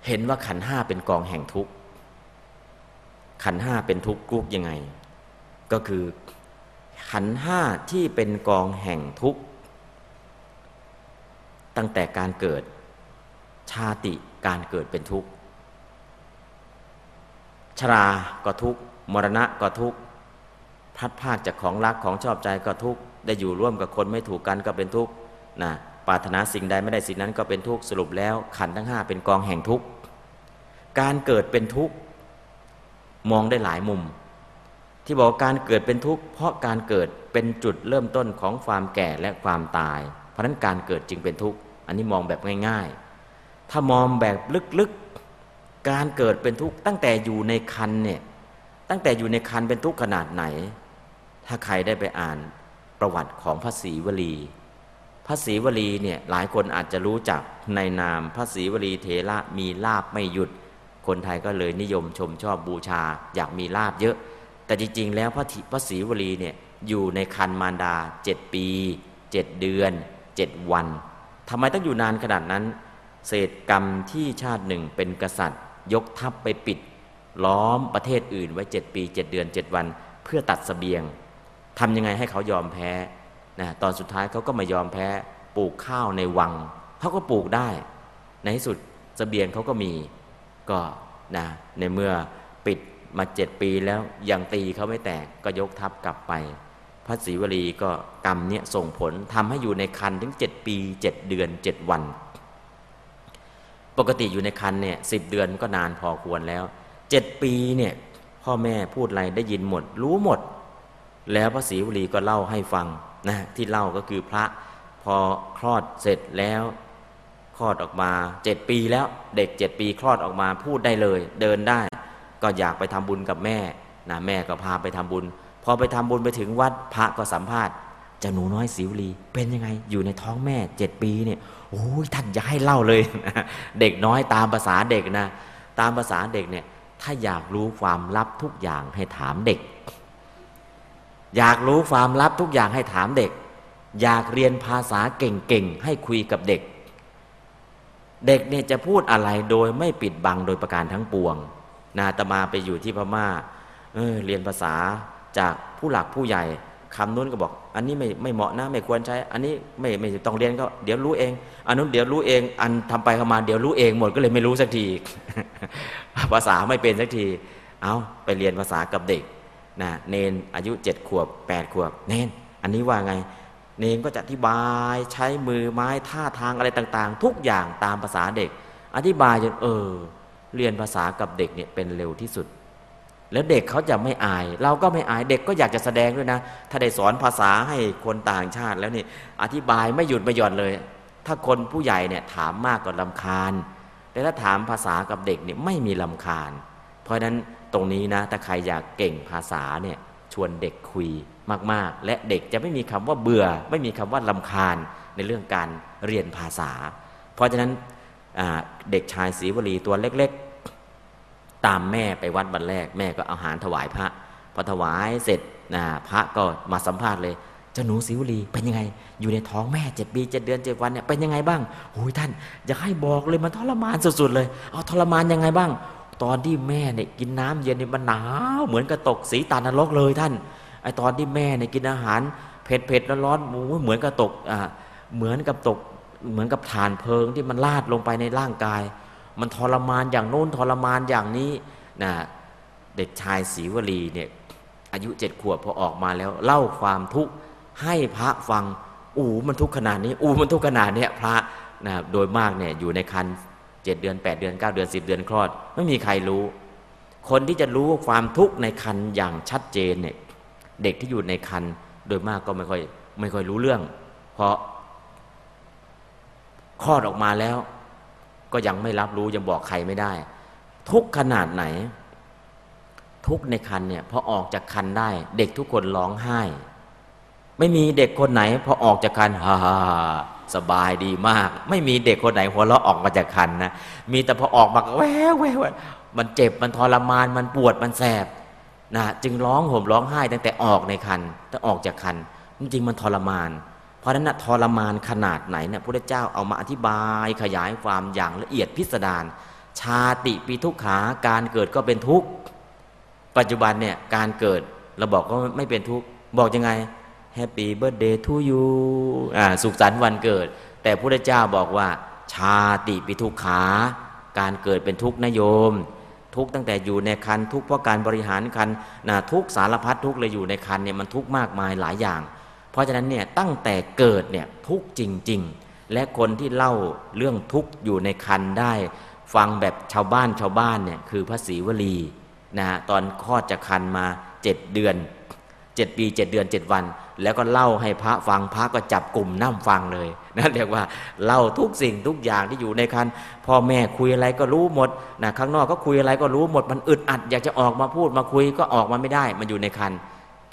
A: เห็นว่าขันห้าเป็นกองแห่งทุกข์ขันห้าเป็นทุกข์กุกยังไง ก็คือขันห้าที่เป็นกองแห่งทุกข์ตั้งแต่การเกิด ชาติการเกิดเป็นทุกข์ ชราก็ทุกข์ มรณะก็ทุกข์พัดพากจากของรักของชอบใจก็ทุกข์ ได้อยู่ร่วมกับคนไม่ถูกกันก็เป็นทุกข์นะปรารถนาสิ่งใดไม่ได้สิ่งนั้นก็เป็นทุกข์ สรุปแล้วขันทั้งห้าเป็นกองแห่งทุกข์ การเกิดเป็นทุกข์ มองได้หลายมุม ที่บอกการเกิดเป็นทุกข์เพราะการเกิดเป็นจุดเริ่มต้นของความแก่และความตาย เพราะนั้นการเกิดจึงเป็นทุกข์ อันนี้มองแบบง่าย ๆ ถ้ามองแบบลึกๆ การเกิดเป็นทุกข์ตั้งแต่อยู่ในคันเนี่ย ตั้งแต่อยู่ในคันเป็นทุกข์ขนาดไหน ถ้าใครได้ไปอ่านประวัติของพระศรีวลี พระศรีวลีเนี่ยหลายคนอาจจะรู้จักในนามพระศรีวลีเถระมีลาบไม่หยุด คนไทยก็เลยนิยมชมชอบบูชา อยากมีลาบเยอะ แต่จริง ๆ แล้วพระพระศรีวลีเนี่ยอยู่ในคันมารดาเจ็ดปีเจ็ดเดือนเจ็ดวันทำไมต้องอยู่นานขนาดนั้น เศษกรรมที่ชาติหนึ่งเป็นกษัตริย์ ยกทัพไปปิด ล้อมประเทศอื่นไว้เจ็ดปีเจ็ดเดือนเจ็ดวัน เพื่อตัดสเสบียงทำยังไงให้เขายอมแพ้นะตอนสุดท้ายเขาก็ไม่ยอมแพ้ปลูกข้าวในวังเขาก็ปลูกได้ ในที่สุดสเสบียงเขาก็มีก็นะในเมื่อปิดมาเจ็ดปีแล้วยังตีเขาไม่แตกก็ยกทัพกลับไปพระศรีวลีก็กรรมเนี่ยส่งผลทำให้อยู่ในคันถึงเจ็ดปีเจ็ดเดือนเจ็ดวัน ปกติอยู่ในคันเนี่ยสิบเดือนก็นานพอควรแล้วเจ็ดปีเนี่ยพ่อแม่พูดอะไรได้ยินหมด รู้หมด แล้วพระศรีวลีก็เล่าให้ฟังนะที่เล่าก็คือพระพอคลอดเสร็จแล้ว คลอดออกมาเจ็ดปีแล้วเด็กเจ็ดปีคลอดออกมาพูดได้เลย เดินได้ ก็อยากไปทำบุญกับแม่นะแม่ก็พาไปทำบุญ พอไปทำบุญไปถึงวัดพระก็สัมภาษณ์จะหนูน้อยสิวลีเป็นยังไงอยู่ในท้องแม่เจ็ดปีเนี่ย โอ้ยท่านอย่าให้เล่าเลย เด็กน้อยตามภาษาเด็กนะ ตามภาษาเด็กเนี่ย ถ้าอยากรู้ความลับทุกอย่างให้ถามเด็ก อยากรู้ความลับทุกอย่างให้ถามเด็ก อยากเรียนภาษาเก่งๆให้คุยกับเด็ก เด็กเนี่ยจะพูดอะไรโดยไม่ปิดบังโดยประการทั้งปวง นาตมาไปอยู่ที่พม่าเออเรียนภาษาจากผู้หลักผู้ใหญ่ คำนู้นก็บอก อันนี้ไม่ไม่เหมาะนะไม่ควรใช้ อันนี้ไม่ไม่ต้องเรียนก็เดี๋ยวรู้เอง อันนู้นเดี๋ยวรู้เอง อันทำไปเข้ามาเดี๋ยวรู้เองหมดก็เลยไม่รู้สักทีภาษาไม่เป็นสักที เอาไปเรียนภาษากับเด็กนะเนนอายุเจ็ดขวบแปดขวบ เนนอันนี้ว่าไง เนนก็จะอธิบายใช้มือไม้ท่าทางอะไรต่าง ๆ ทุกอย่างตามภาษาเด็ก อธิบายจนเออ เรียนภาษากับเด็กเนี่ยเป็นเร็วที่สุด แล้วเด็กเขาจะไม่อาย เราก็ไม่อายเด็กก็อยากจะแสดงด้วยนะ ถ้าได้สอนภาษาให้คนต่างชาติแล้วนี่อธิบายไม่หยุดไม่หย่อนเลย ถ้าคนผู้ใหญ่เนี่ยถามมากกว่าลำคาญ แต่ถ้าถามภาษากับเด็กเนี่ยไม่มีลำคาญ เพราะฉะนั้นตรงนี้นะถ้าใครอยากเก่งภาษาเนี่ยชวนเด็กคุยมากๆ และเด็กจะไม่มีคำว่าเบื่อ ไม่มีคำว่าลำคาญในเรื่องการเรียนภาษา เพราะฉะนั้นเด็กชายศรีวลีตัวเล็ก ตามแม่ไปวัดวันแรก แม่ก็เอาอาหารถวายพระพอถวายเสร็จนะพระก็มาสัมภาษณ์เลยเจ้าหนูสิวลีเป็นยังไง อยู่ในท้องแม่เจ็ดปีเจ็ดเดือนเจ็ดวันเนี่ยเป็นยังไงบ้างโอ้ยท่านอยากให้บอกเลยมันทรมานสุดๆเลย เอาทรมานยังไงบ้าง ตอนที่แม่เนี่ยกินน้ำเย็นเนี่ยมันหนาวเหมือนกับตกสีตานรกเลยท่านไอตอนที่แม่เนี่ยกินอาหารเผ็ดเผ็ดร้อนๆหมูเหมือนกับตกอ่าเหมือนกับตกเหมือนกับฐานเพลิงที่มันลาดลงไปในร่างกาย มันทรมานอย่างโน้นทรมานอย่างนี้นะเด็กชายศรีวลีเนี่ยอายุเจ็ดขวบพอออกมาแล้ว เล่าความทุกข์ให้พระฟัง อูมันทุกข์ขนาดนี้ อูมันทุกข์ขนาดนี้พระนะโดยมากเนี่ยอยู่ในคันเจ็ดเดือนแปดเดือนเก้าเดือนสิบเดือนคลอด ไม่มีใครรู้ คนที่จะรู้ความทุกข์ในคันอย่างชัดเจนเนี่ยเด็กที่อยู่ในคันโดยมากก็ไม่ค่อยไม่ค่อยรู้เรื่อง เพราะคลอดออกมาแล้ว ก็ยังไม่รับรู้ยังบอกใครไม่ได้ ทุกขนาดไหน ทุกในคันเนี่ยพอออกจากคันได้ เด็กทุกคนร้องไห้ ไม่มีเด็กคนไหน พอออกจากคันฮ่าสบายดีมาก ไม่มีเด็กคนไหนหัวเราะออกมาจากคันนะมีแต่พอออกมาแววแววมันเจ็บมันทรมานมันปวดมันแสบนะจึงร้องห่มร้องไห้ตั้งแต่ออกในคันตั้งออกจากคันจริงมันทรมาน เพราะนั้นนะทรมานขนาดไหนเนี่ยพระเจ้าเอามาอธิบายขยายความอย่างละเอียดพิสดารชาติปิ ทุกขาการเกิดก็เป็นทุกข์ปัจจุบันเนี่ยการเกิดเราบอกก็ไม่เป็นทุกข์บอกยังไง happy birthday to you อ่าสุขสันต์วันเกิด แต่พระเจ้าบอกว่า ชาติปิ ทุกขาการเกิดเป็นทุกข์นะโยม ทุกข์ตั้งแต่อยู่ในครรภ์ทุกข์เพราะการบริหารครรภ์นะทุกข์สารพัดทุกข์เลยอยู่ในครรภ์เนี่ยมันทุกข์มากมายหลายอย่าง เพราะฉะนั้นเนี่ยตั้งแต่เกิดเนี่ยทุกข์จริง ๆ และคนที่เล่าเรื่องทุกอยู่ในคันได้ ฟังแบบชาวบ้านชาวบ้านเนี่ยคือพระศรีวลีนะตอนคลอดจากคันมาเจ็ดเดือนเจ็ดปีเจ็ดเดือนเจ็ดวัน แล้วก็เล่าให้พระฟังพระก็จับกลุ่มนั่งฟังเลยนะเรียกว่าเล่าทุกสิ่งทุกอย่างที่อยู่ในคันพ่อแม่คุยอะไรก็รู้หมดนะข้างนอกก็คุยอะไรก็รู้หมดมันอึดอัด อยากจะออกมาพูดมาคุยก็ออกมาไม่ได้ มันอยู่ในคัน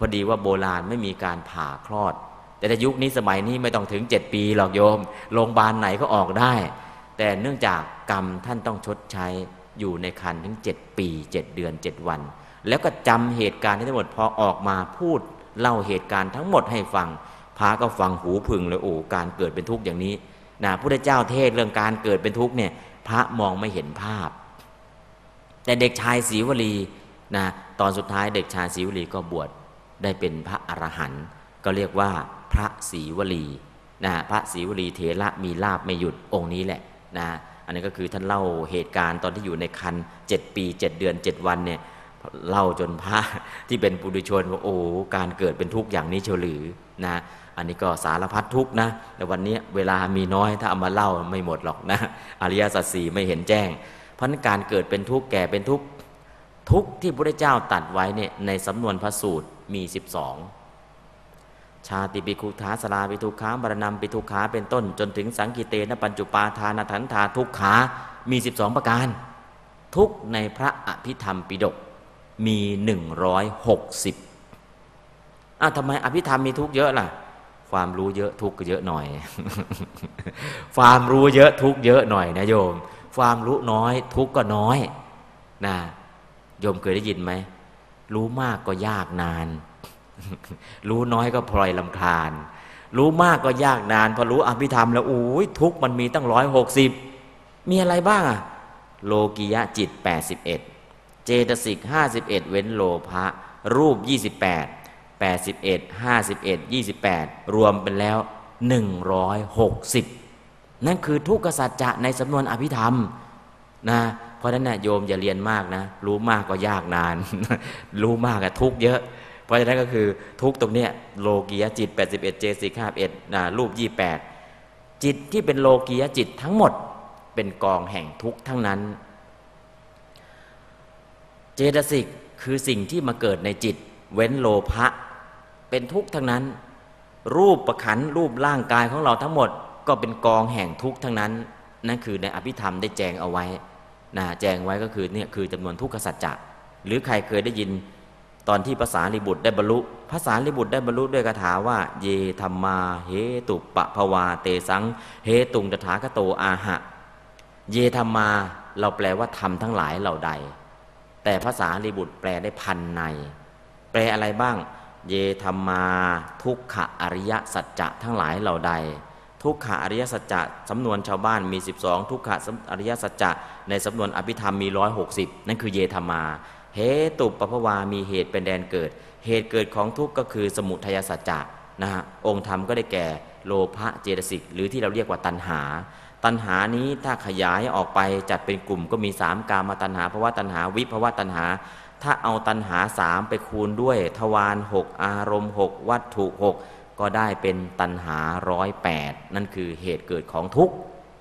A: พอดีว่าโบราณไม่มีการผ่าคลอด แต่ในยุคนี้สมัยนี้ไม่ต้องถึงเจ็ดปีหรอกโยมโรงพยาบาลไหนก็ออกได้ แต่เนื่องจากกรรมท่านต้องชดใช้อยู่ในคันถึงเจ็ดปีเจ็ดเดือนเจ็ดวัน แล้วก็จำเหตุการณ์ทั้งหมดพอออกมาพูดเล่าเหตุการณ์ทั้งหมดให้ฟังพาก็ฟังหูพึงเลยโอ้การเกิดเป็นทุกข์อย่างนี้นะพระเจ้าเทศเรื่องการเกิดเป็นทุกข์เนี่ยพระมองไม่เห็นภาพ แต่เด็กชายศรีวลีนะตอนสุดท้ายเด็กชายศรีวลีก็บวช ได้เป็นพระอรหันต์ก็เรียกว่าพระศรีวลีนะพระศรีวลีเถระมีลาบไม่หยุดองค์นี้แหละนะอันนี้ก็คือท่านเล่าเหตุการณ์ตอนที่อยู่ในคันเจ็ดปีเจ็ดเดือนเจ็ดวันเนี่ยเล่าจนพระที่เป็นปุถุชนว่าโอ้การเกิดเป็นทุกข์อย่างนี้เฉลือนะอันนี้ก็สารพัดทุกข์นะแต่วันนี้เวลามีน้อยถ้าเอามาเล่าไม่หมดหรอกนะอริยสัจสี่ไม่เห็นแจ้ง เพราะการเกิดเป็นทุกข์แก่เป็นทุกข์ทุกข์ที่พระเจ้าตัดไว้เนี่ยในสำนวนพระสูตร มี 12 ชาติปิคุทาสลาปิทุขาบารณมปิทุขาเป็นต้น จนถึงสังกิเตนะปัญจุปาทานถันธาทุกขา มี 12 ประการ ทุกในพระอภิธรรมปิฎกมี 160อะทำไมอภิธรรมมีทุกเยอะล่ะ ความรู้เยอะทุกเยอะหน่อย ความรู้เยอะทุกเยอะหน่อยนะโยม ความรู้น้อยทุกก็น้อยนะโยมเคยได้ยินไหม รู้มากก็ยากนาน รู้น้อยก็พลอยลำคาญ รู้มากก็ยากนาน พอรู้อภิธรรมแล้วโอ้ยทุกมันมีตั้งร้อยหกสิบมีอะไรบ้างอะโลกิยะจิต 81 เจตสิก 51 เว้นโลภะรูป 28 81 51 28 รวมเป็นแล้ว 160 นั่นคือทุกขสัจจะในสำนวนอภิธรรมนะ เพราะนั้นนะโยมอย่าเรียนมากนะ รู้มากก็ยากนาน รู้มากอะทุกเยอะ เพราะฉะนั้นก็คือทุกตรงเนี้ยโลกียจิต 81 เจสิก51นะรูป 28 จิตที่เป็นโลกียจิตทั้งหมดเป็นกองแห่งทุกทั้งนั้น เจตสิกคือสิ่งที่มาเกิดในจิต เว้นโลภะเป็นทุกทั้งนั้น รูปประขันรูปร่างกายของเราทั้งหมดก็เป็นกองแห่งทุกทั้งนั้น นั่นคือในอภิธรรมได้แจงเอาไว้ นะแจงไว้ก็คือเนี่ยคือจำนวนทุกขสัจจะหรือใครเคยได้ยินตอนที่ภาษาลิบุตรได้บรรลุภาษาลิบุตรได้บรรลุด้วยคาถาว่า เยธรรมาเหตุปะภวาเตสังเหตุงตถาคโตอาหะ เยธรรมาเราแปลว่าทำทั้งหลายเหล่าใด แต่ภาษาลิบุตรแปลได้พันใน แปลอะไรบ้าง เยธรรมาทุกขอริยสัจจะทั้งหลายเหล่าใด ทุกขอริยสัจจะสำนวนชาวบ้านมี 12 ทุกขอริยสัจจะในสำนวนอภิธรรมมี 160 นั่นคือเยธรรมาเหตุปปภวามีเหตุเป็นแดนเกิด เหตุเกิดของทุกข์ก็คือสมุทัยสัจจะนะฮะองค์ธรรมก็ได้แก่โลภะเจตสิกหรือที่เราเรียกว่าตัณหา ตัณหานี้ถ้าขยายออกไปจัดเป็นกลุ่มก็มีสามกามาตัณหาภาวะตัณหาวิภาวะตัณหา ถ้าเอาตัณหาสามไปคูณด้วย ทวารหกอารมณ์หกวัตถุห ก็ได้เป็นตัณหาร้อยแปดนั่นคือเหตุเกิดของทุกข์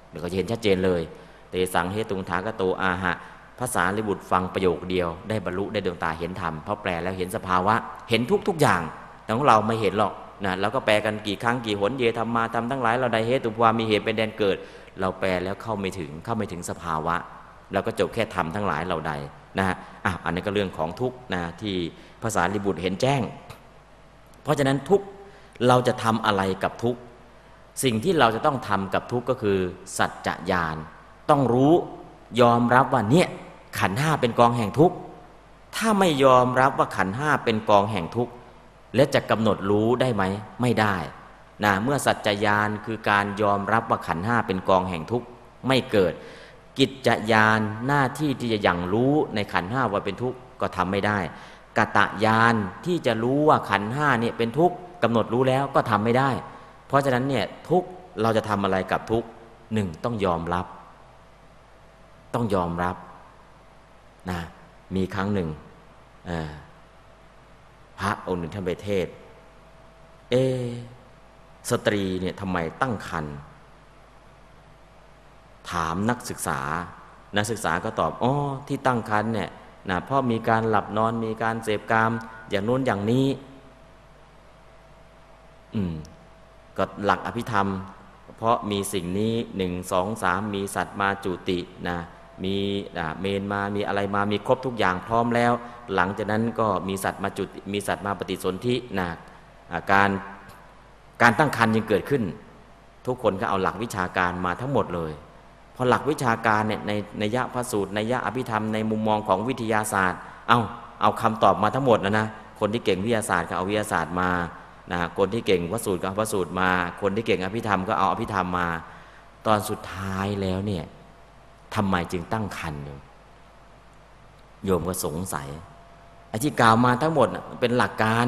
A: เดี๋ยวก็จะเห็นชัดเจนเลย เตสังเฮตุงทากโตอาหะภาษาลิบุตรฟังประโยคเดียว ได้บรรลุได้ดวงตาเห็นธรรมเพราะแปลแล้วเห็นสภาวะ เห็นทุกทุกอย่างแต่ของเราไม่เห็นหรอกนะแล้วก็แปลกันกี่ครั้งกี่หนเยธรรมมาทำทั้งหลายเราได้เหตุความีเหตุเป็นแดนเกิด เราแปลแล้วเข้าไม่ถึงเข้าไม่ถึงสภาวะเราก็จบแค่ทำทั้งหลายเราใดนะฮะอะอันนี้ก็เรื่องของทุกนะที่ภาษาลิบุตรเห็นแจ้ง เพราะฉะนั้นทุก เราจะทำอะไรกับทุกสิ่งที่เราจะต้องทำกับทุกก็คือ สัจจะญาณต้องรู้ยอมรับว่าเนี่ยขันห้าเป็นกองแห่งทุกถ้าไม่ยอมรับว่าขันห้าเป็นกองแห่งทุกและจะกำหนดรู้ได้ไหมไม่ได้นะเมื่อสัจจญาณคือการยอมรับว่าขันห้าเป็นกองแห่งทุกไม่เกิด กิจจญาณหน้าที่ที่จะยังรู้ในขันห้าว่าเป็นทุกข์ก็ทำไม่ได้กตะญาณที่จะรู้ว่าขันห้าเนี่ยเป็นทุกข์ กำหนดรู้แล้วก็ทำไม่ได้ เพราะฉะนั้นเนี่ยทุกเราจะทำอะไรกับทุกหนึ่งต้องยอมรับ ต้องยอมรับนะมีครั้งหนึ่งพระองค์หนึ่งท่านไปเทศ เอ สตรีเนี่ยทำไมตั้งคันถามนักศึกษา นักศึกษาก็ตอบอ๋อที่ตั้งคันเนี่ยนะเพราะมีการหลับนอนมีการเสพกามอย่างนู้นอย่างนี้ อืมก็หลักอภิธรรม เพราะมีสิ่งนี้หนึ่งสองสามมีสัตว์มาจุตินะมีเมนมามีอะไรมามีครบทุกอย่างพร้อมแล้ว หลังจากนั้นก็มีสัตว์มาจุดมีสัตว์มาปฏิสนธินะการการตั้งครรภ์ยังเกิดขึ้น ทุกคนก็เอาหลักวิชาการมาทั้งหมดเลยพอหลักวิชาการเนี่ยในในยะพระสูตรในยะอภิธรรมในมุมมองของวิทยาศาสตร์ เอาเอาคำตอบมาทั้งหมดนะนะคนที่เก่งวิทยาศาสตร์ก็เอาวิทยาศาสตร์มา นะคนที่เก่งพระสูตรก็เอาพระสูตรมา คนที่เก่งอภิธรรมก็เอาอภิธรรมมา ตอนสุดท้ายแล้วเนี่ยทำไมจึงตั้งคันอยู่โยมก็สงสัยไอ้ที่กล่าวมาทั้งหมดเป็นหลักการ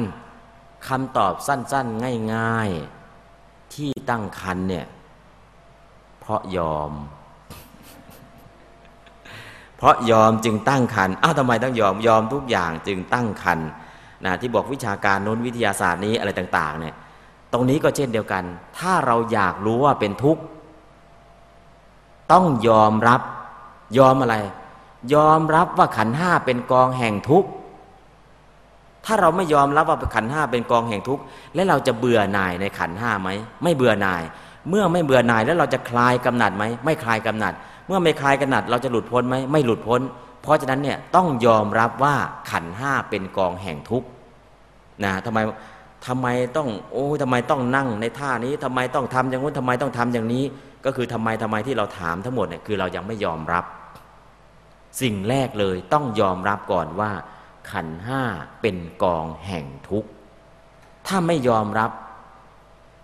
A: คำตอบสั้น ๆ ง่าย ๆ ที่ตั้งคันเนี่ยเพราะยอม เพราะยอมจึงตั้งคันอ้าวทำไมต้องยอมยอมทุกอย่างจึงตั้งคัน นะที่บอกวิชาการโน้นวิทยาศาสตร์นี้อะไรต่างๆเนี่ยตรงนี้ก็เช่นเดียวกัน ถ้าเราอยากรู้ว่าเป็นทุกข์ ต้องยอมรับ ยอมอะไร ยอมรับว่าขันห้าเป็นกองแห่งทุกข์ ถ้าเราไม่ยอมรับว่าขันห้าเป็นกองแห่งทุกข์ และเราจะเบื่อหน่ายในขันห้าไหม ไม่เบื่อหน่าย เมื่อไม่เบื่อหน่ายแล้วเราจะคลายกำหนัดไหม ไม่คลายกำหนัด เมื่อไม่คลายกำหนัด เราจะหลุดพ้นไหม ไม่หลุดพ้น เพราะฉะนั้นเนี่ยต้องยอมรับว่าขันห้าเป็นกองแห่งทุกข์นะทำไมทำไมต้องโอ้ทำไมต้องนั่งในท่านี้ทำไมต้องทำอย่างนู้นทำไมต้องทำอย่างนี้ ก็คือทำไมทำไมที่เราถามทั้งหมดเนี่ยคือเรายังไม่ยอมรับ สิ่งแรกเลยต้องยอมรับก่อนว่า ขันห้าเป็นกองแห่งทุกข์ถ้าไม่ยอมรับ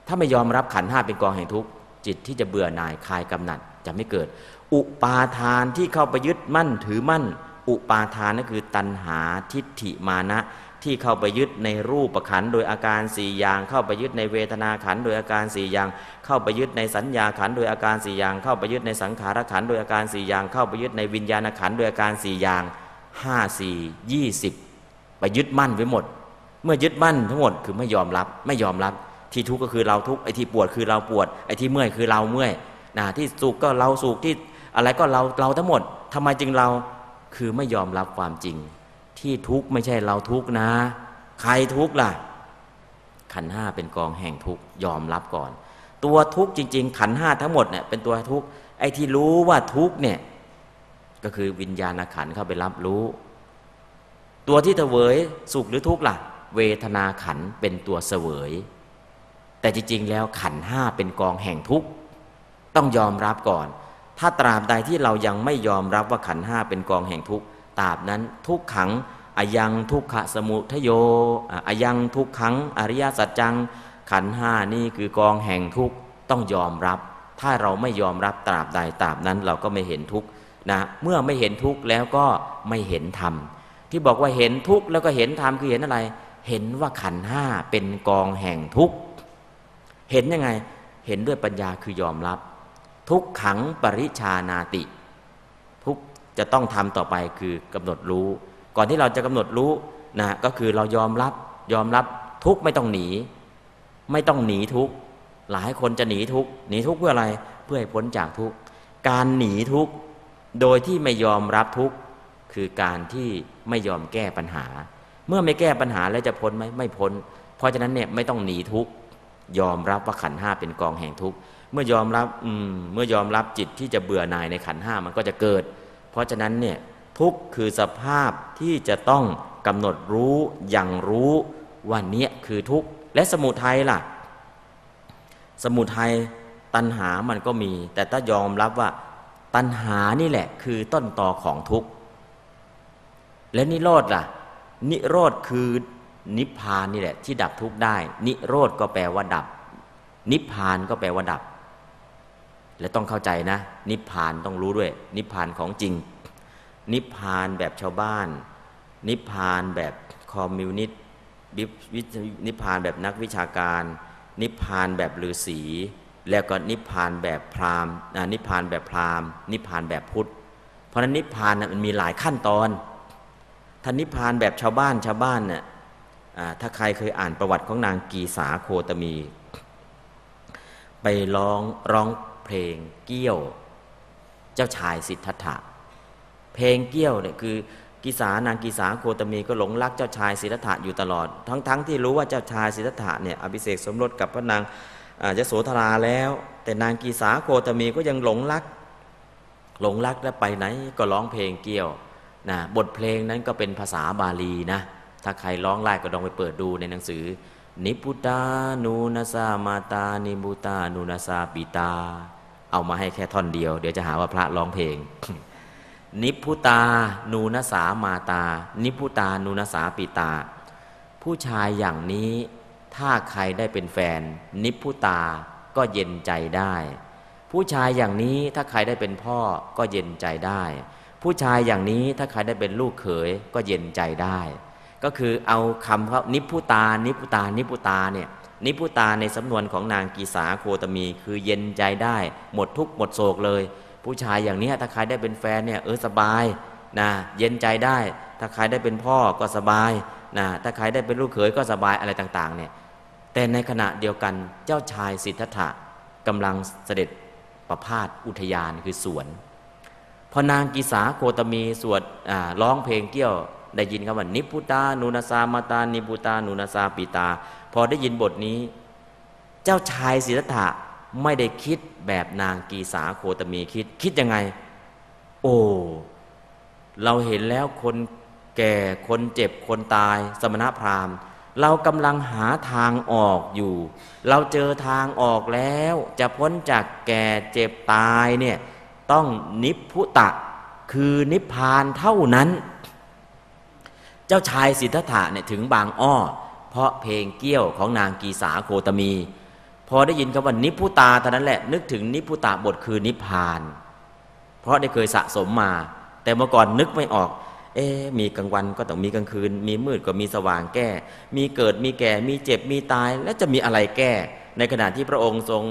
A: ถ้าไม่ยอมรับขันห้าเป็นกองแห่งทุกข์จิตที่จะเบื่อหน่ายคลายกำหนัดจะไม่เกิด อุปาทานที่เข้าไปยึดมั่นถือมั่น อุปาทานนั่นคือตัณหาทิฏฐิมานะ ที่เข้าไปยึดในรูปขันโดยอาการสี่อย่าง เข้าไปยึดในเวทนาขันโดยอาการสี่อย่าง เข้าไปยึดในสัญญาขันโดยอาการสี่อย่าง เข้าไปยึดในสังขารขันโดยอาการสี่อย่าง เข้าไปยึดในวิญญาณขันโดยอาการสี่อย่างห้าสี่ยี่สิบไปยึดมั่นไว้หมด เมื่อยึดมั่นทั้งหมดคือไม่ยอมรับไม่ยอมรับ ที่ทุกข์ก็คือเราทุกข์ไอ้ที่ปวดคือเราปวดไอ้ที่เมื่อยคือเราเมื่อยนะที่สุขก็เราสุขที่ อะไรก็เราเราทั้งหมดทำไมจึงเราคือไม่ยอมรับความจริง ที่ทุกข์ไม่ใช่เราทุกข์นะ ใครทุกข์ล่ะ ขันห้าเป็นกองแห่งทุกข์ยอมรับก่อน ตัวทุกข์จริง ๆ ขันห้าทั้งหมดเนี่ยเป็นตัวทุกข์ไอ้ที่รู้ว่าทุกข์เนี่ยก็คือวิญญาณขันเข้าไปรับรู้ ตัวที่เสวยสุขหรือทุกข์ล่ะ เวทนาขันเป็นตัวเสวย แต่จริงๆแล้วขันห้าเป็นกองแห่งทุกข์ต้องยอมรับก่อน ถ้าตราบใดที่เรายังไม่ยอมรับว่าขันห้าเป็นกองแห่งทุกข์ตราบนั้นทุกขังอายังทุกขะสมุทโยอายังทุกขังอริยสัจจัง ขันห้านี่คือกองแห่งทุกต้องยอมรับ ถ้าเราไม่ยอมรับตราบใดตราบนั้นเราก็ไม่เห็นทุกนะเมื่อไม่เห็นทุกแล้วก็ไม่เห็นธรรมที่บอกว่าเห็นทุกแล้วก็เห็นธรรมคือเห็นอะไร เห็นว่าขันห้าเป็นกองแห่งทุกเห็นยังไง เห็นด้วยปัญญาคือยอมรับ ทุกขังปริชานาติ ทุกจะต้องทำต่อไปคือกำหนดรู้ ก่อนที่เราจะกำหนดรู้นะก็คือเรายอมรับยอมรับทุกไม่ต้องหนี ไม่ต้องหนีทุกหลายคนจะหนีทุกหนีทุกเพื่ออะไรเพื่อให้พ้นจากทุกการหนีทุกโดยที่ไม่ยอมรับทุกคือการที่ไม่ยอมแก้ปัญหา เมื่อไม่แก้ปัญหาแล้วจะพ้นไหมไม่พ้น เพราะฉะนั้นเนี่ยไม่ต้องหนีทุก ยอมรับว่าขันห้าเป็นกองแห่งทุกข์เมื่อยอมรับอืมเมื่อยอมรับจิตที่จะเบื่อหน่ายในขันห้ามันก็จะเกิด เพราะฉะนั้นเนี่ยทุกข์คือสภาพที่จะต้องกำหนดรู้อย่างรู้ว่าเนี้ยคือทุกข์และสมุทัยล่ะ สมุทัยตัณหามันก็มี แต่ถ้ายอมรับว่าตัณหานี่แหละคือต้นตอของทุกข์และนิโรธล่ะ นิโรธคือ นิพพานนี่แหละ ที่ดับทุกได้ นิโรธก็แปลว่าดับ นิพพานก็แปลว่าดับ และต้องเข้าใจนะ นิพพานต้องรู้ด้วย นิพพานของจริง นิพพานแบบชาวบ้าน นิพพานแบบคอมมิวนิสต์นิพพานแบบนักวิชาการ นิพพานแบบฤาษีแล้วก็นิพพานแบบพราหมณ์นิพพานแบบพราหมณ์ นิพพานแบบพุทธ เพราะนั้นนิพพานมันมีหลายขั้นตอนท่านนิพพานแบบชาวบ้านชาวบ้านเนี่ย ถ้าใครเคยอ่านประวัติของนางกีสาโคตมี ไปร้องร้องเพลงเกี้ยว เจ้าชายสิทธัตถะ เพลงเกี้ยวเนี่ยคือกิสานางกิสาโคตมีก็หลงรักเจ้าชายสิทธัตถะอยู่ตลอด ทั้งๆทที่รู้ว่าเจ้าชายสิทธัตถะเนี่ยอภิเษกสมรสกับพระนางจะโสธราแล้ว แต่นางกีสาโคตมีก็ยังหลงรัก หลงรักแล้วไปไหนก็ร้องเพลงเกี้ยวนะบทเพลงนั้นก็เป็นภาษาบาลีนะ ถ้าใครร้องไล่ก็ลองไปเปิดดูในหนังสือ นิพุตานูนาสามาตา นิบุตานูนาสาปิตา เอามาให้แค่ท่อนเดียว เดี๋ยวจะหาว่าพระร้องเพลง นิพุตานูนสามาตา นิพุตานูนสาปิตา ผู้ชายอย่างนี้ถ้าใครได้เป็นแฟน นิพุตาก็เย็นใจได้ ผู้ชายอย่างนี้ถ้าใครได้เป็นพ่อก็เย็นใจได้ ผู้ชายอย่างนี้ถ้าใครได้เป็นลูกเขยก็เย็นใจได้ ก็คือเอาคำว่านิพุตา นิพุตา นิพุตาเนี่ย นิพุตาในสำนวนของนางกีสาโคตมี คือเย็นใจได้ หมดทุกหมดโศกเลย ผู้ชายอย่างนี้ถ้าใครได้เป็นแฟนเนี่ยเออสบายนะเย็นใจได้ ถ้าใครได้เป็นพ่อก็สบายนะถ้าใครได้เป็นลูกเขยก็สบายอะไรต่างๆเนี่ยแต่ในขณะเดียวกันเจ้าชายสิทธัตถะกำลังเสด็จประพาสอุทยานคือสวน พอนางกิสาโคตมีสวดร้องเพลงเกี่ยว ได้ยินคำว่านิพุตานุนาสามาตานิพุตานุนาสาปิตา พอได้ยินบทนี้ เจ้าชายสิทธัตถะไม่ได้คิดแบบนางกีสาโคตมีคิด คิดยังไง โอ้เราเห็นแล้วคนแก่คนเจ็บคนตาย สมณพราหมณ์ เรากำลังหาทางออกอยู่ เราเจอทางออกแล้ว จะพ้นจากแก่เจ็บตายเนี่ยต้องนิพพุตะ คือนิพพานเท่านั้น เจ้าชายสิทธัตถะเนี่ยถึงบางอ้อ เพราะเพลงเกี้ยวของนางกีสาโคตมี พอได้ยินคำว่านิพุตาเท่านั้นแหละนึกถึงนิพุตะบทคือนิพพาน เพราะได้เคยสะสมมา แต่เมื่อก่อนนึกไม่ออก เอ๊มีกลางวันก็ต้องมีกลางคืน มีมืดก็มีสว่างแก้ มีเกิดมีแก่ มีเจ็บมีตาย แล้วจะมีอะไรแก้ ในขณะที่พระองค์ทรง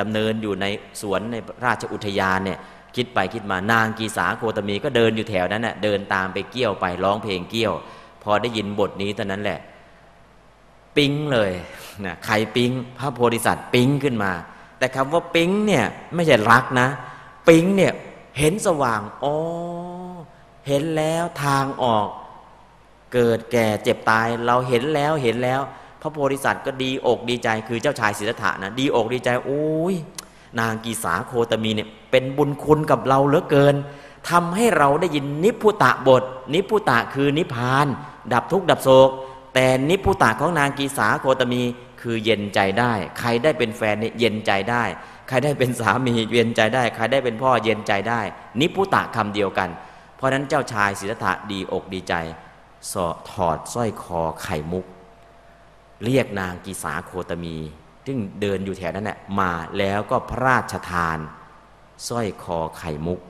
A: ดำเนินอยู่ในสวนในราชอุทยานเนี่ย คิดไปคิดมานางกีสาโคตมีก็เดินอยู่แถวนั้นน่ะเดินตามไปเกี่ยวไปร้องเพลงเกี่ยว พอได้ยินบทนี้เท่านั้นแหละ ปิ๊งเลยนะใครปิ๊งพระโพธิสัตว์ปิ๊งขึ้นมา แต่คำว่าปิ๊งเนี่ยไม่ใช่รักนะ ปิ๊งเนี่ยเห็นสว่างอ๋อเห็นแล้วทางออก เกิดแก่เจ็บตายเราเห็นแล้วเห็นแล้ว พระโพธิสัตว์ก็ดีอกดีใจคือเจ้าชายสิทธัตถะนะดีอกดีใจโอ้ยนางกีสาโคตมีเนี่ย เป็นบุญคุณกับเราเหลือเกินทำให้เราได้ยินนิพุตะบท นิพุตะคือนิพาน ดับทุกข์ดับโศก แต่นิพุตะของนางกีสาโคตมีคือเย็นใจได้ ใครได้เป็นแฟนเนี่ยเย็นใจได้ ใครได้เป็นสามีเย็นใจได้ ใครได้เป็นพ่อเย็นใจได้ นิพุตะคำเดียวกัน เพราะนั้นเจ้าชายสิทธะดีอกดีใจสอถอดสร้อยคอไข่มุก เรียกนางกีสาโคตมี ซึ่งเดินอยู่แถวนั้นแหละมาแล้วก็พระราชทาน สร้อยคอไข่มุก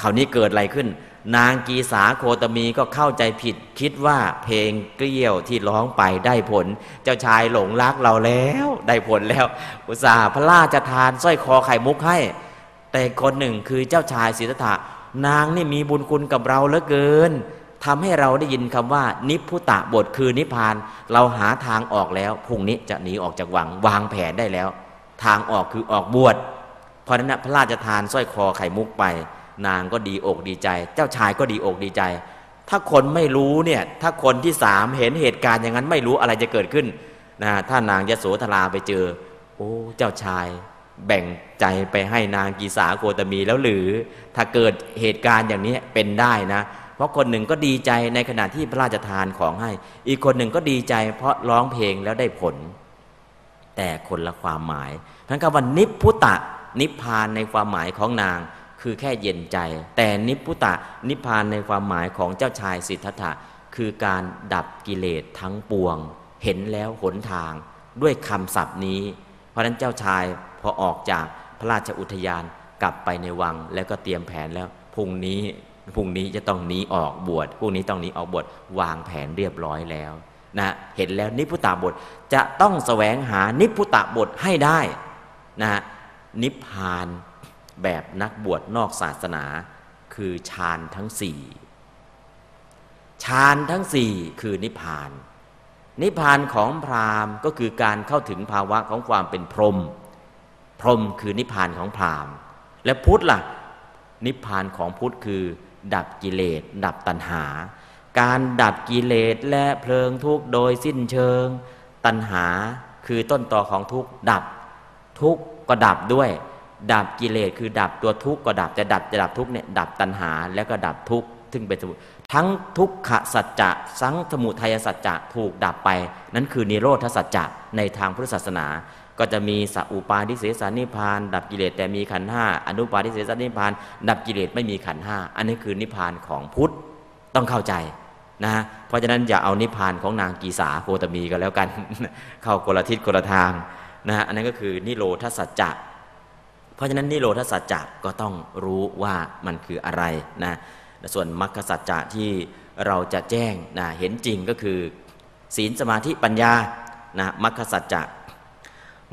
A: คราวนี้เกิดอะไรขึ้น นางกีสาโคตมีก็เข้าใจผิด คิดว่าเพลงเกลี้ยวที่ร้องไปได้ผล เจ้าชายหลงรักเราแล้ว ได้ผลแล้ว อุตส่าห์พระราชทานสร้อยคอไข่มุกให้ แต่คนหนึ่งคือเจ้าชายสิทธัตถะนางนี่มีบุญคุณกับเราเหลือเกินทำให้เราได้ยินคำว่า นิพุตะบทคือนิพาน เราหาทางออกแล้วพรุ่งนี้จะหนีออกจากวังวางแผนได้แล้ว ทางออกคือออกบวช พราะนั้นพระราชทานสร้อยคอไข่มุกไป นางก็ดีอกดีใจ เจ้าชายก็ดีอกดีใจ ถ้าคนไม่รู้เนี่ยถ้าคนที่สามเห็นเหตุการณ์อย่างนั้นไม่รู้อะไรจะเกิดขึ้นนะถ้านางยโสธราไปเจอ โอ้เจ้าชายแบ่งใจไปให้นางกีสาโกตมีแล้วหรือ ถ้าเกิดเหตุการณ์อย่างนี้เป็นได้นะ เพราะคนหนึ่งก็ดีใจในขณะที่พระราชทานของให้ อีกคนหนึ่งก็ดีใจ เพราะร้องเพลงแล้วได้ผล แต่คนละความหมายทั้งคำว่านิพุตะ นิพพานในความหมายของนาง คือแค่เย็นใจ แต่นิพุตะนิพพานในความหมายของเจ้าชายสิทธัตถะคือการดับกิเลสทั้งปวง เห็นแล้วหนทางด้วยคำศัพท์นี้ เพราะนั้นเจ้าชายพอออกจากพระราชอุทยานกลับไปในวังแล้วก็เตรียมแผนแล้วพรุ่งนี้พรุ่งนี้จะต้องหนีออกบวชพรุ่งนี้ต้องหนีออกบวชวางแผนเรียบร้อยแล้วนะเห็นแล้วนิพุตาบทจะต้องแสวงหานิพุตาบทให้ได้นะ นิพพานแบบนักบวชนอกศาสนา คือฌานทั้งสี่ฌานทั้งสี่คือนิพพาน นิพพานของพราหมณ์ก็คือการเข้าถึงภาวะของความเป็นพรหมพรหมคือนิพพานของพราหมณ์ และพุทธละ่ะ นิพพานของพุทธคือ ดับกิเลส ดับตัณหา การดับกิเลสและเพลิงทุกข์โดยสิ้นเชิง ตัณหาคือต้นตอของทุกข์ดับทุกข์ ก็ดับด้วย ดับกิเลสคือดับตัวทุกข์ก็ดับจะดับจะดับทุกข์เนี่ยดับตัณหาแล้วก็ดับทุกข์ถึงเป็นสมุทั้งทุกขสัจจะสังสมุทัยสัจจะถูกดับไป นั่นคือนิโรธสัจจะในทางพุทธศาสนา ก็จะมีสัอุปาทิเสสานิพาน ดับกิเลสแต่มีขันห้าอนุปาทิเสสานิพาน ดับกิเลสไม่มีขันห้าอันนี้คือนิพานของพุทธต้องเข้าใจนะเพราะฉะนั้นอย่าเอานิพานของนางกีสาโคตมีก็แล้วกัน เข้าคนละทิศคนละทาง นะฮะอันนั้นก็คือนิโรธสัจจะเพราะฉะนั้นนิโรธสัจจะก็ต้องรู้ว่ามันคืออะไรนะส่วนมรรคสัจจะที่เราจะแจ้งนะเห็นจริงก็คือ ศีลสมาธิปัญญานะมรรคสัจจะ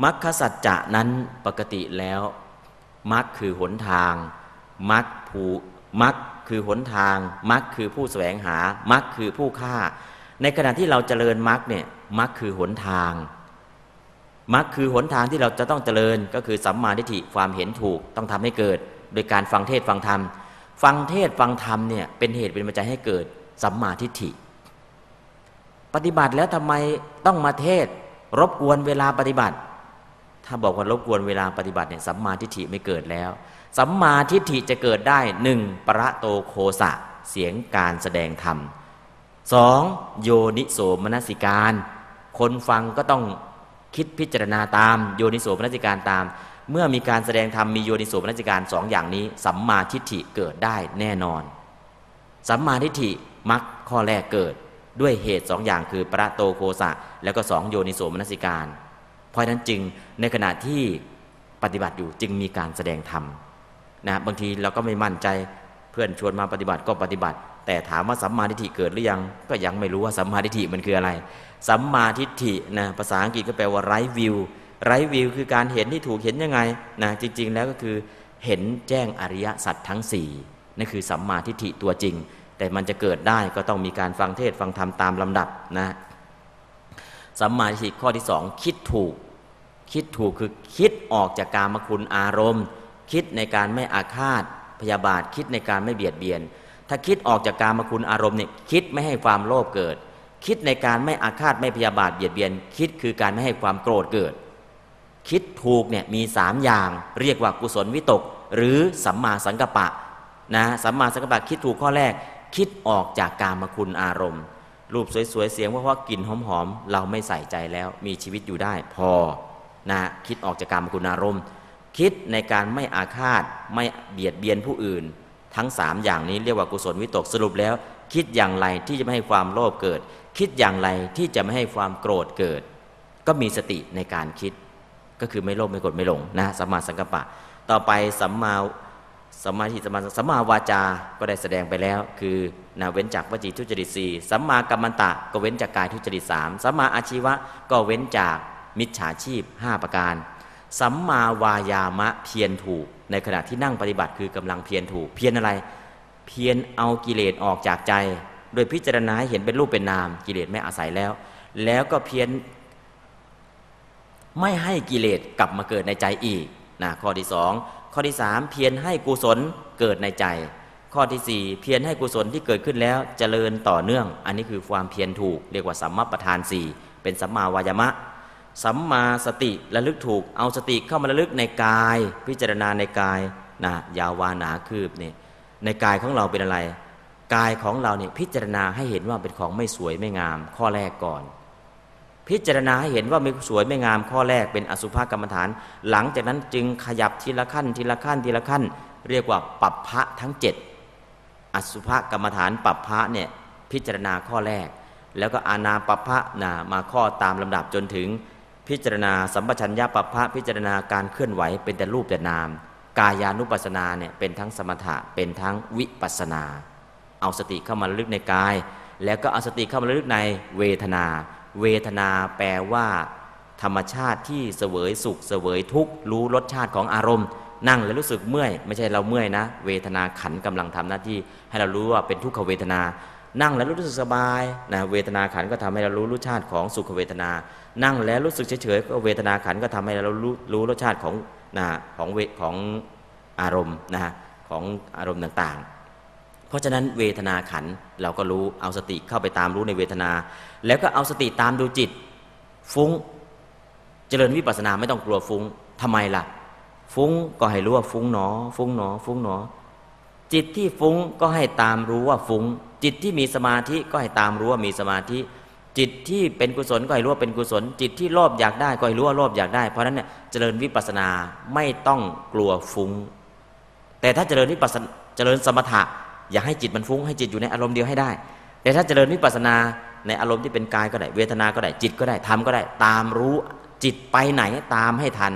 A: มรรคสัจจะนั้นปกติแล้วมักคือหนทางมักผู้มักคือหนทางมักคือผู้แสวงหามักคือผู้ฆ่า ในขณะที่เราเจริญมักเนี่ยมักคือหนทาง มักคือหนทางที่เราจะต้องเจริญก็คือสัมมาทิฏฐิความเห็นถูกต้องทำให้เกิด โดยการฟังเทศฟังธรรม ฟังเทศฟังธรรมเนี่ยเป็นเหตุเป็นปัจจัยให้เกิดสัมมาทิฏฐิ ปฏิบัติแล้วทำไมต้องมาเทศ รบกวนเวลาปฏิบัติ ถ้าบอกว่ารบกวนเวลาปฏิบัติเนี่ยสัมมาทิฏฐิไม่เกิดแล้ว สัมมาทิฏฐิจะเกิดได้หนึ่งประโตโคสะเสียงการแสดงธรรมสองโยนิโสมนสิการ คนฟังก็ต้อง คิดพิจารณาตามโยนิโสมนสิการตาม เมื่อมีการแสดงธรรมมีโยนิโสมนสิการสองอย่างนี้ สัมมาทิฏฐิเกิดได้แน่นอน สัมมาทิฏฐิมักข้อแรกเกิดด้วยเหตุสองอย่างคือประโตโคสะแล้วก็สองโยนิโสมนสิการ เพราะนั้นจึงในขณะที่ปฏิบัติอยู่จึงมีการแสดงธรรมนะบางทีเราก็ไม่มั่นใจเพื่อนชวนมาปฏิบัติก็ปฏิบัติ แต่ถามว่าสัมมาทิฏฐิเกิดหรือยังก็ยังไม่รู้ว่าสัมมาทิฏฐิมันคืออะไร สัมมาทิฏฐินะภาษาอังกฤษก็แปลว่าไร้วิวไร้วิวคือการเห็นที่ถูกเห็นยังไงนะจริง ๆ แล้วก็คือเห็นแจ้งอริยสัจทั้ง4นั่นคือสัมมาทิฏฐิตัวจริง แต่มันจะเกิดได้ก็ต้องมีการฟังเทศฟังธรรมตามลำดับนะสัมมาทิฏฐิข้อที่สองคิดถูก คิดถูกคือคิดออกจากการมคุณอารมณ์ คิดในการไม่อาฆาตพยาบาทคิดในการไม่เบียดเบียน ถ้าคิดออกจากการมคุณอารมณ์เนี่ยคิดไม่ให้ความโลภเกิด คิดในการไม่อาฆาตไม่พยาบาทเบียดเบียน คิดคือการไม่ให้ความโกรธเกิด คิดถูกเนี่ยมีสามอย่าง เรียกว่ากุศลวิตก หรือสัมมาสังกัปปะนะสัมมาสังกัปปะคิดถูกข้อแรก คิดออกจากการมคุณอารมณ์ รูปสวยๆเสียงเพราะว่ากลิ่นหอมๆเราไม่ใส่ใจแล้วมีชีวิตอยู่ได้พอนะคิดออกจากการมคุณอารมณ์ คิดในการไม่อาฆาตไม่เบียดเบียนผู้อื่น ทั้งสามอย่างนี้เรียกว่ากุศลวิตกสรุปแล้ว คิดอย่างไรที่จะไม่ให้ความโลภเกิด คิดอย่างไรที่จะไม่ให้ความโกรธเกิด ก็มีสติในการคิด ก็คือไม่โลภไม่โกรธไม่หลงนะสัมมาสังกัปปะ ต่อไปสัมมาสัมมาทิฏฐิสัมมาสัมมาวาจาก็ได้แสดงไปแล้ว คือนะเว้นจากวจีทุจริตสี่สัมมากัมมันตะก็เว้นจากกายทุจริตสามสัมมาอาชีวะก็เว้นจากมิจฉาชีพ 5 ประการ สัมมาวายามะเพียรถูก ในขณะที่นั่งปฏิบัติคือกำลังเพียรถูก เพียรอะไร เพียรเอากิเลสออกจากใจ โดยพิจารณาให้เห็นเป็นรูปเป็นนาม กิเลสไม่อาศัยแล้ว แล้วก็เพียรไม่ให้กิเลสกลับมาเกิดในใจอีกนะข้อที่สองข้อที่สามเพียรให้กุศลเกิดในใจ ข้อที่สี่เพียรให้กุศลที่เกิดขึ้นแล้วเจริญต่อเนื่อง อันนี้คือความเพียรถูก เรียกว่าสัมมาประธานสี่เป็นสัมมาวายามะสัมมาสติระลึกถูก เอาสติเข้ามาระลึกในกาย พิจารณาในกายนะยาวานาคืบนี่ในกายของเราเป็นอะไร กายของเราเนี่ยพิจารณาให้เห็นว่าเป็นของไม่สวยไม่งาม ข้อแรกก่อน พิจารณาให้เห็นว่าไม่สวยไม่งาม ข้อแรกเป็นอสุภกรรมฐาน หลังจากนั้นจึงขยับทีละขั้นทีละขั้นทีละขั้น เรียกว่าปัปพะทั้งเจ็ดอสุภกรรมฐานปัปพะเนี่ยพิจารณาข้อแรก แล้วก็อานาปัปพะนะมาข้อตามลำดับจนถึง พิจารณาสัมปชัญญะปัปพะพิจารณาการเคลื่อนไหวเป็นแต่รูปแต่นาม กายานุปัสสนาเนี่ยเป็นทั้งสมถะเป็นทั้งวิปัสสนา เอาสติเข้ามาระลึกในกาย แล้วก็เอาสติเข้ามาระลึกในเวทนา เวทนาแปลว่า ธรรมชาติที่เสวยสุขเสวยทุกข์รู้รสชาติของอารมณ์ นั่งแล้วรู้สึกเมื่อย ไม่ใช่เราเมื่อยนะ เวทนาขันกำลังทำหน้าที่ ให้เรารู้ว่าเป็นทุกขเวทนานั่งแล้วรู้สึกสบายนะเวทนาขันก็ทำให้เรารู้รสชาติของสุขเวทนา นั่งแล้วรู้สึกเฉยๆก็เวทนาขันก็ทำให้เรารู้รู้รสชาติของนะของเวของอารมณ์นะของอารมณ์ต่างๆ เพราะฉะนั้นเวทนาขันเราก็รู้เอาสติเข้าไปตามรู้ในเวทนา แล้วก็เอาสติตามดูจิต ฟุ้ง เจริญวิปัสสนาไม่ต้องกลัวฟุ้งทำไมล่ะ ฟุ้งก็ให้รู้ว่าฟุ้งหนอ ฟุ้งหนอ ฟุ้งหนอ จิตที่ฟุ้งก็ให้ตามรู้ว่าฟุ้ง จิตที่มีสมาธิก็ให้ตามรู้ว่ามีสมาธิ จิตที่เป็นกุศลก็ให้รู้ว่าเป็นกุศล จิตที่โลภอยากได้ก็ให้รู้ว่าโลภอยากได้ เพราะนั้นเนี่ยเจริญวิปัสสนาไม่ต้องกลัวฟุ้ง แต่ถ้าเจริญวิปัสสนาเจริญสมถะ อยากให้จิตมันฟุ้งให้จิตอยู่ในอารมณ์เดียวให้ได้ แต่ถ้าเจริญวิปัสสนาในอารมณ์ที่เป็นกายก็ได้ เวทนาก็ได้จิตก็ได้ทำก็ได้ ตามรู้จิตไปไหนตามให้ทัน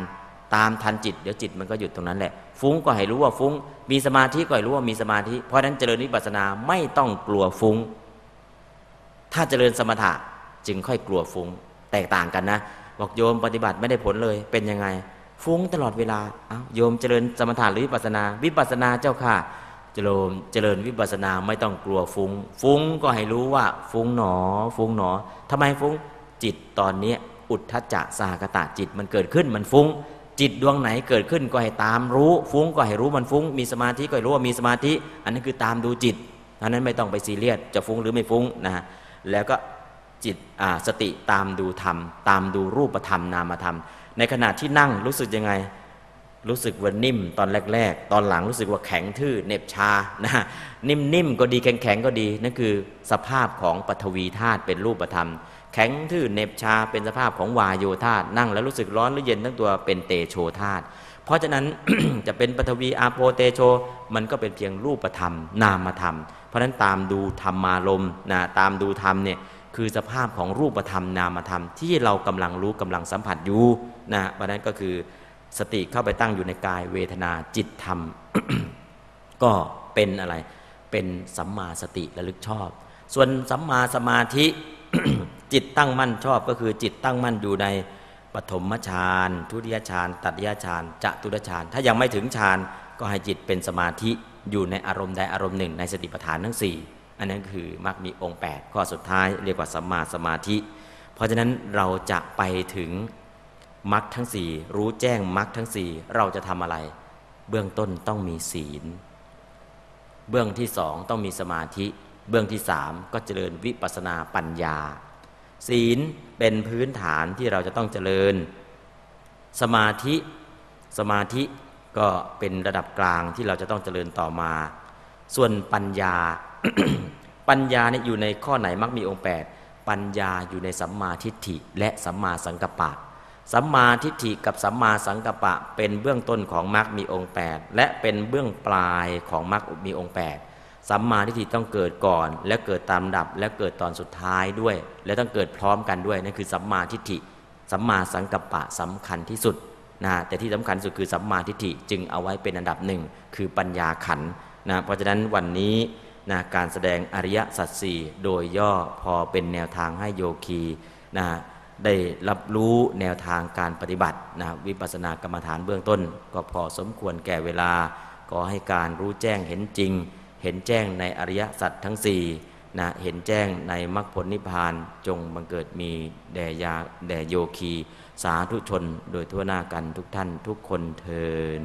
A: ตามทันจิต เดี๋ยวจิตมันก็หยุดตรงนั้นแหละ ฟุ้งก็ให้รู้ว่าฟุ้ง มีสมาธิก็ให้รู้ว่ามีสมาธิ เพราะฉะนั้นเจริญวิปัสสนาไม่ต้องกลัวฟุ้ง ถ้าเจริญสมถะจึงค่อยกลัวฟุ้งแตกต่างกันนะบอกโยมปฏิบัติไม่ได้ผลเลยเป็นยังไงฟฟุ้งตลอดเวลาเอาโยมเจริญสมถะหรือวิปัสนา วิปัสนาเจ้าค่ะ เจริญเจริญวิปัสนาไม่ต้องกลัวฟุง้ง ฟุ้งก็ให้รู้ว่า ฟุ้งหนอ ฟุ้งหนอทำไมฟุ้งจิตตอนนี้อุทธจักสหกตะจิตมันเกิดขึ้นมันฟุ้ง จิตดวงไหนเกิดขึ้นก็ให้ตามรู้ ฟุ้งก็ให้รู้มันฟุ้ง มีสมาธิก็ให้รู้ว่ามีสมาธิ อันนั้นคือตามดูจิตอันนั้นไม่ต้องไปซีเรียสจะฟุ้งหรือไม่ฟุ้งนะฮะแล้วก็จิตสติตามดูธรรม ตามดูรูปธรรมนามธรรม ในขณะที่นั่งรู้สึกยังไง รู้สึกว่านิ่มตอนแรก ๆ ตอนหลังรู้สึกว่าแข็งทื่อเน็บชานะนิ่มๆก็ดีแข็งๆก็ดีนั่นคือสภาพของปฐวีธาตุเป็นรูปธรรม แข็งทื่อเน็บชาเป็นสภาพของวายโยธาตุนั่งแล้วรู้สึกร้อนหรือเย็นทั้งตัวเป็นเตโชธาตุเพราะฉะนั้นจะเป็นปฐวีอาโปเตโช มันก็เป็นเพียงรูปธรรม นามธรรม เพราะฉะนั้นตามดูธรรมารมนะตามดูธรรมเนี่ยคือสภาพของรูปธรรมนามธรรมที่เรากำลังรู้กำลังสัมผัสอยู่นะเพราะนั้นก็คือ สติเข้าไปตั้งอยู่ในกายเวทนาจิตธรรม ก็เป็นอะไร เป็นสัมมาสติระลึกชอบ ส่วนสัมมาสมาธิจิตตั้งมั่นชอบก็คือจิตตั้งมั่นอยู่ในปฐมฌานทุติยฌานตัตยฌานจตุตฌานถ้ายังไม่ถึงฌานก็ให้จิตเป็นสมาธิอยู่ในอารมณ์ใดอารมณ์หนึ่ง ในสติปัฏฐานทั้ง 4 อันนั้นคือมรรคมีองค์ 8 ข้อสุดท้ายเรียกว่าสัมมาสมาธิ เพราะฉะนั้นเราจะไปถึง มรรคทั้งสี่รู้แจ้งมรรคทั้งสี่เราจะทำอะไร เบื้องต้นต้องมีศีล เบื้องที่สองต้องมีสมาธิ เบื้องที่สามก็เจริญวิปัสนาปัญญา ศีลเป็นพื้นฐานที่เราจะต้องเจริญ สมาธิสมาธิก็เป็นระดับกลางที่เราจะต้องเจริญต่อมา ส่วนปัญญา ปัญญาเนี่ยอยู่ในข้อไหนมักมีองค์ 8 ปัญญาอยู่ในสัมมาทิฏฐิและสัมมาสังกัปปะ สัมมาทิฏฐิกับสัมมาสังกัปปะ เป็นเบื้องต้นของมรรคมีองค์ 8 และเป็นเบื้องปลายของมรรคมีองค์ 8 สัมมาทิฏฐิต้องเกิดก่อน และเกิดตามดับ และเกิดตอนสุดท้ายด้วย และต้องเกิดพร้อมกันด้วยนั่นคือสัมมาทิฏฐิสัมมาสังกัปปะสำคัญที่สุดนะแต่ที่สำคัญสุดคือสัมมาทิฏฐิจึงเอาไว้เป็นอันดับหนึ่งคือปัญญาขันนะเพราะฉะนั้นวันนี้นะการแสดงอริยสัจสี่โดยย่อพอเป็นแนวทางให้โยคีนะ ได้รับรู้แนวทางการปฏิบัตินะวิปัสสนากรรมฐานเบื้องต้น ก็พอสมควรแก่เวลา ก็ให้การรู้แจ้งเห็นจริง เห็นแจ้งในอริยสัจทั้ง4นะเห็นแจ้งในมรรคผลนิพพานจงบังเกิดมีแด่ยาแด่โยคี สาธุชนโดยทั่วหน้ากันทุกท่านทุกคนเทิน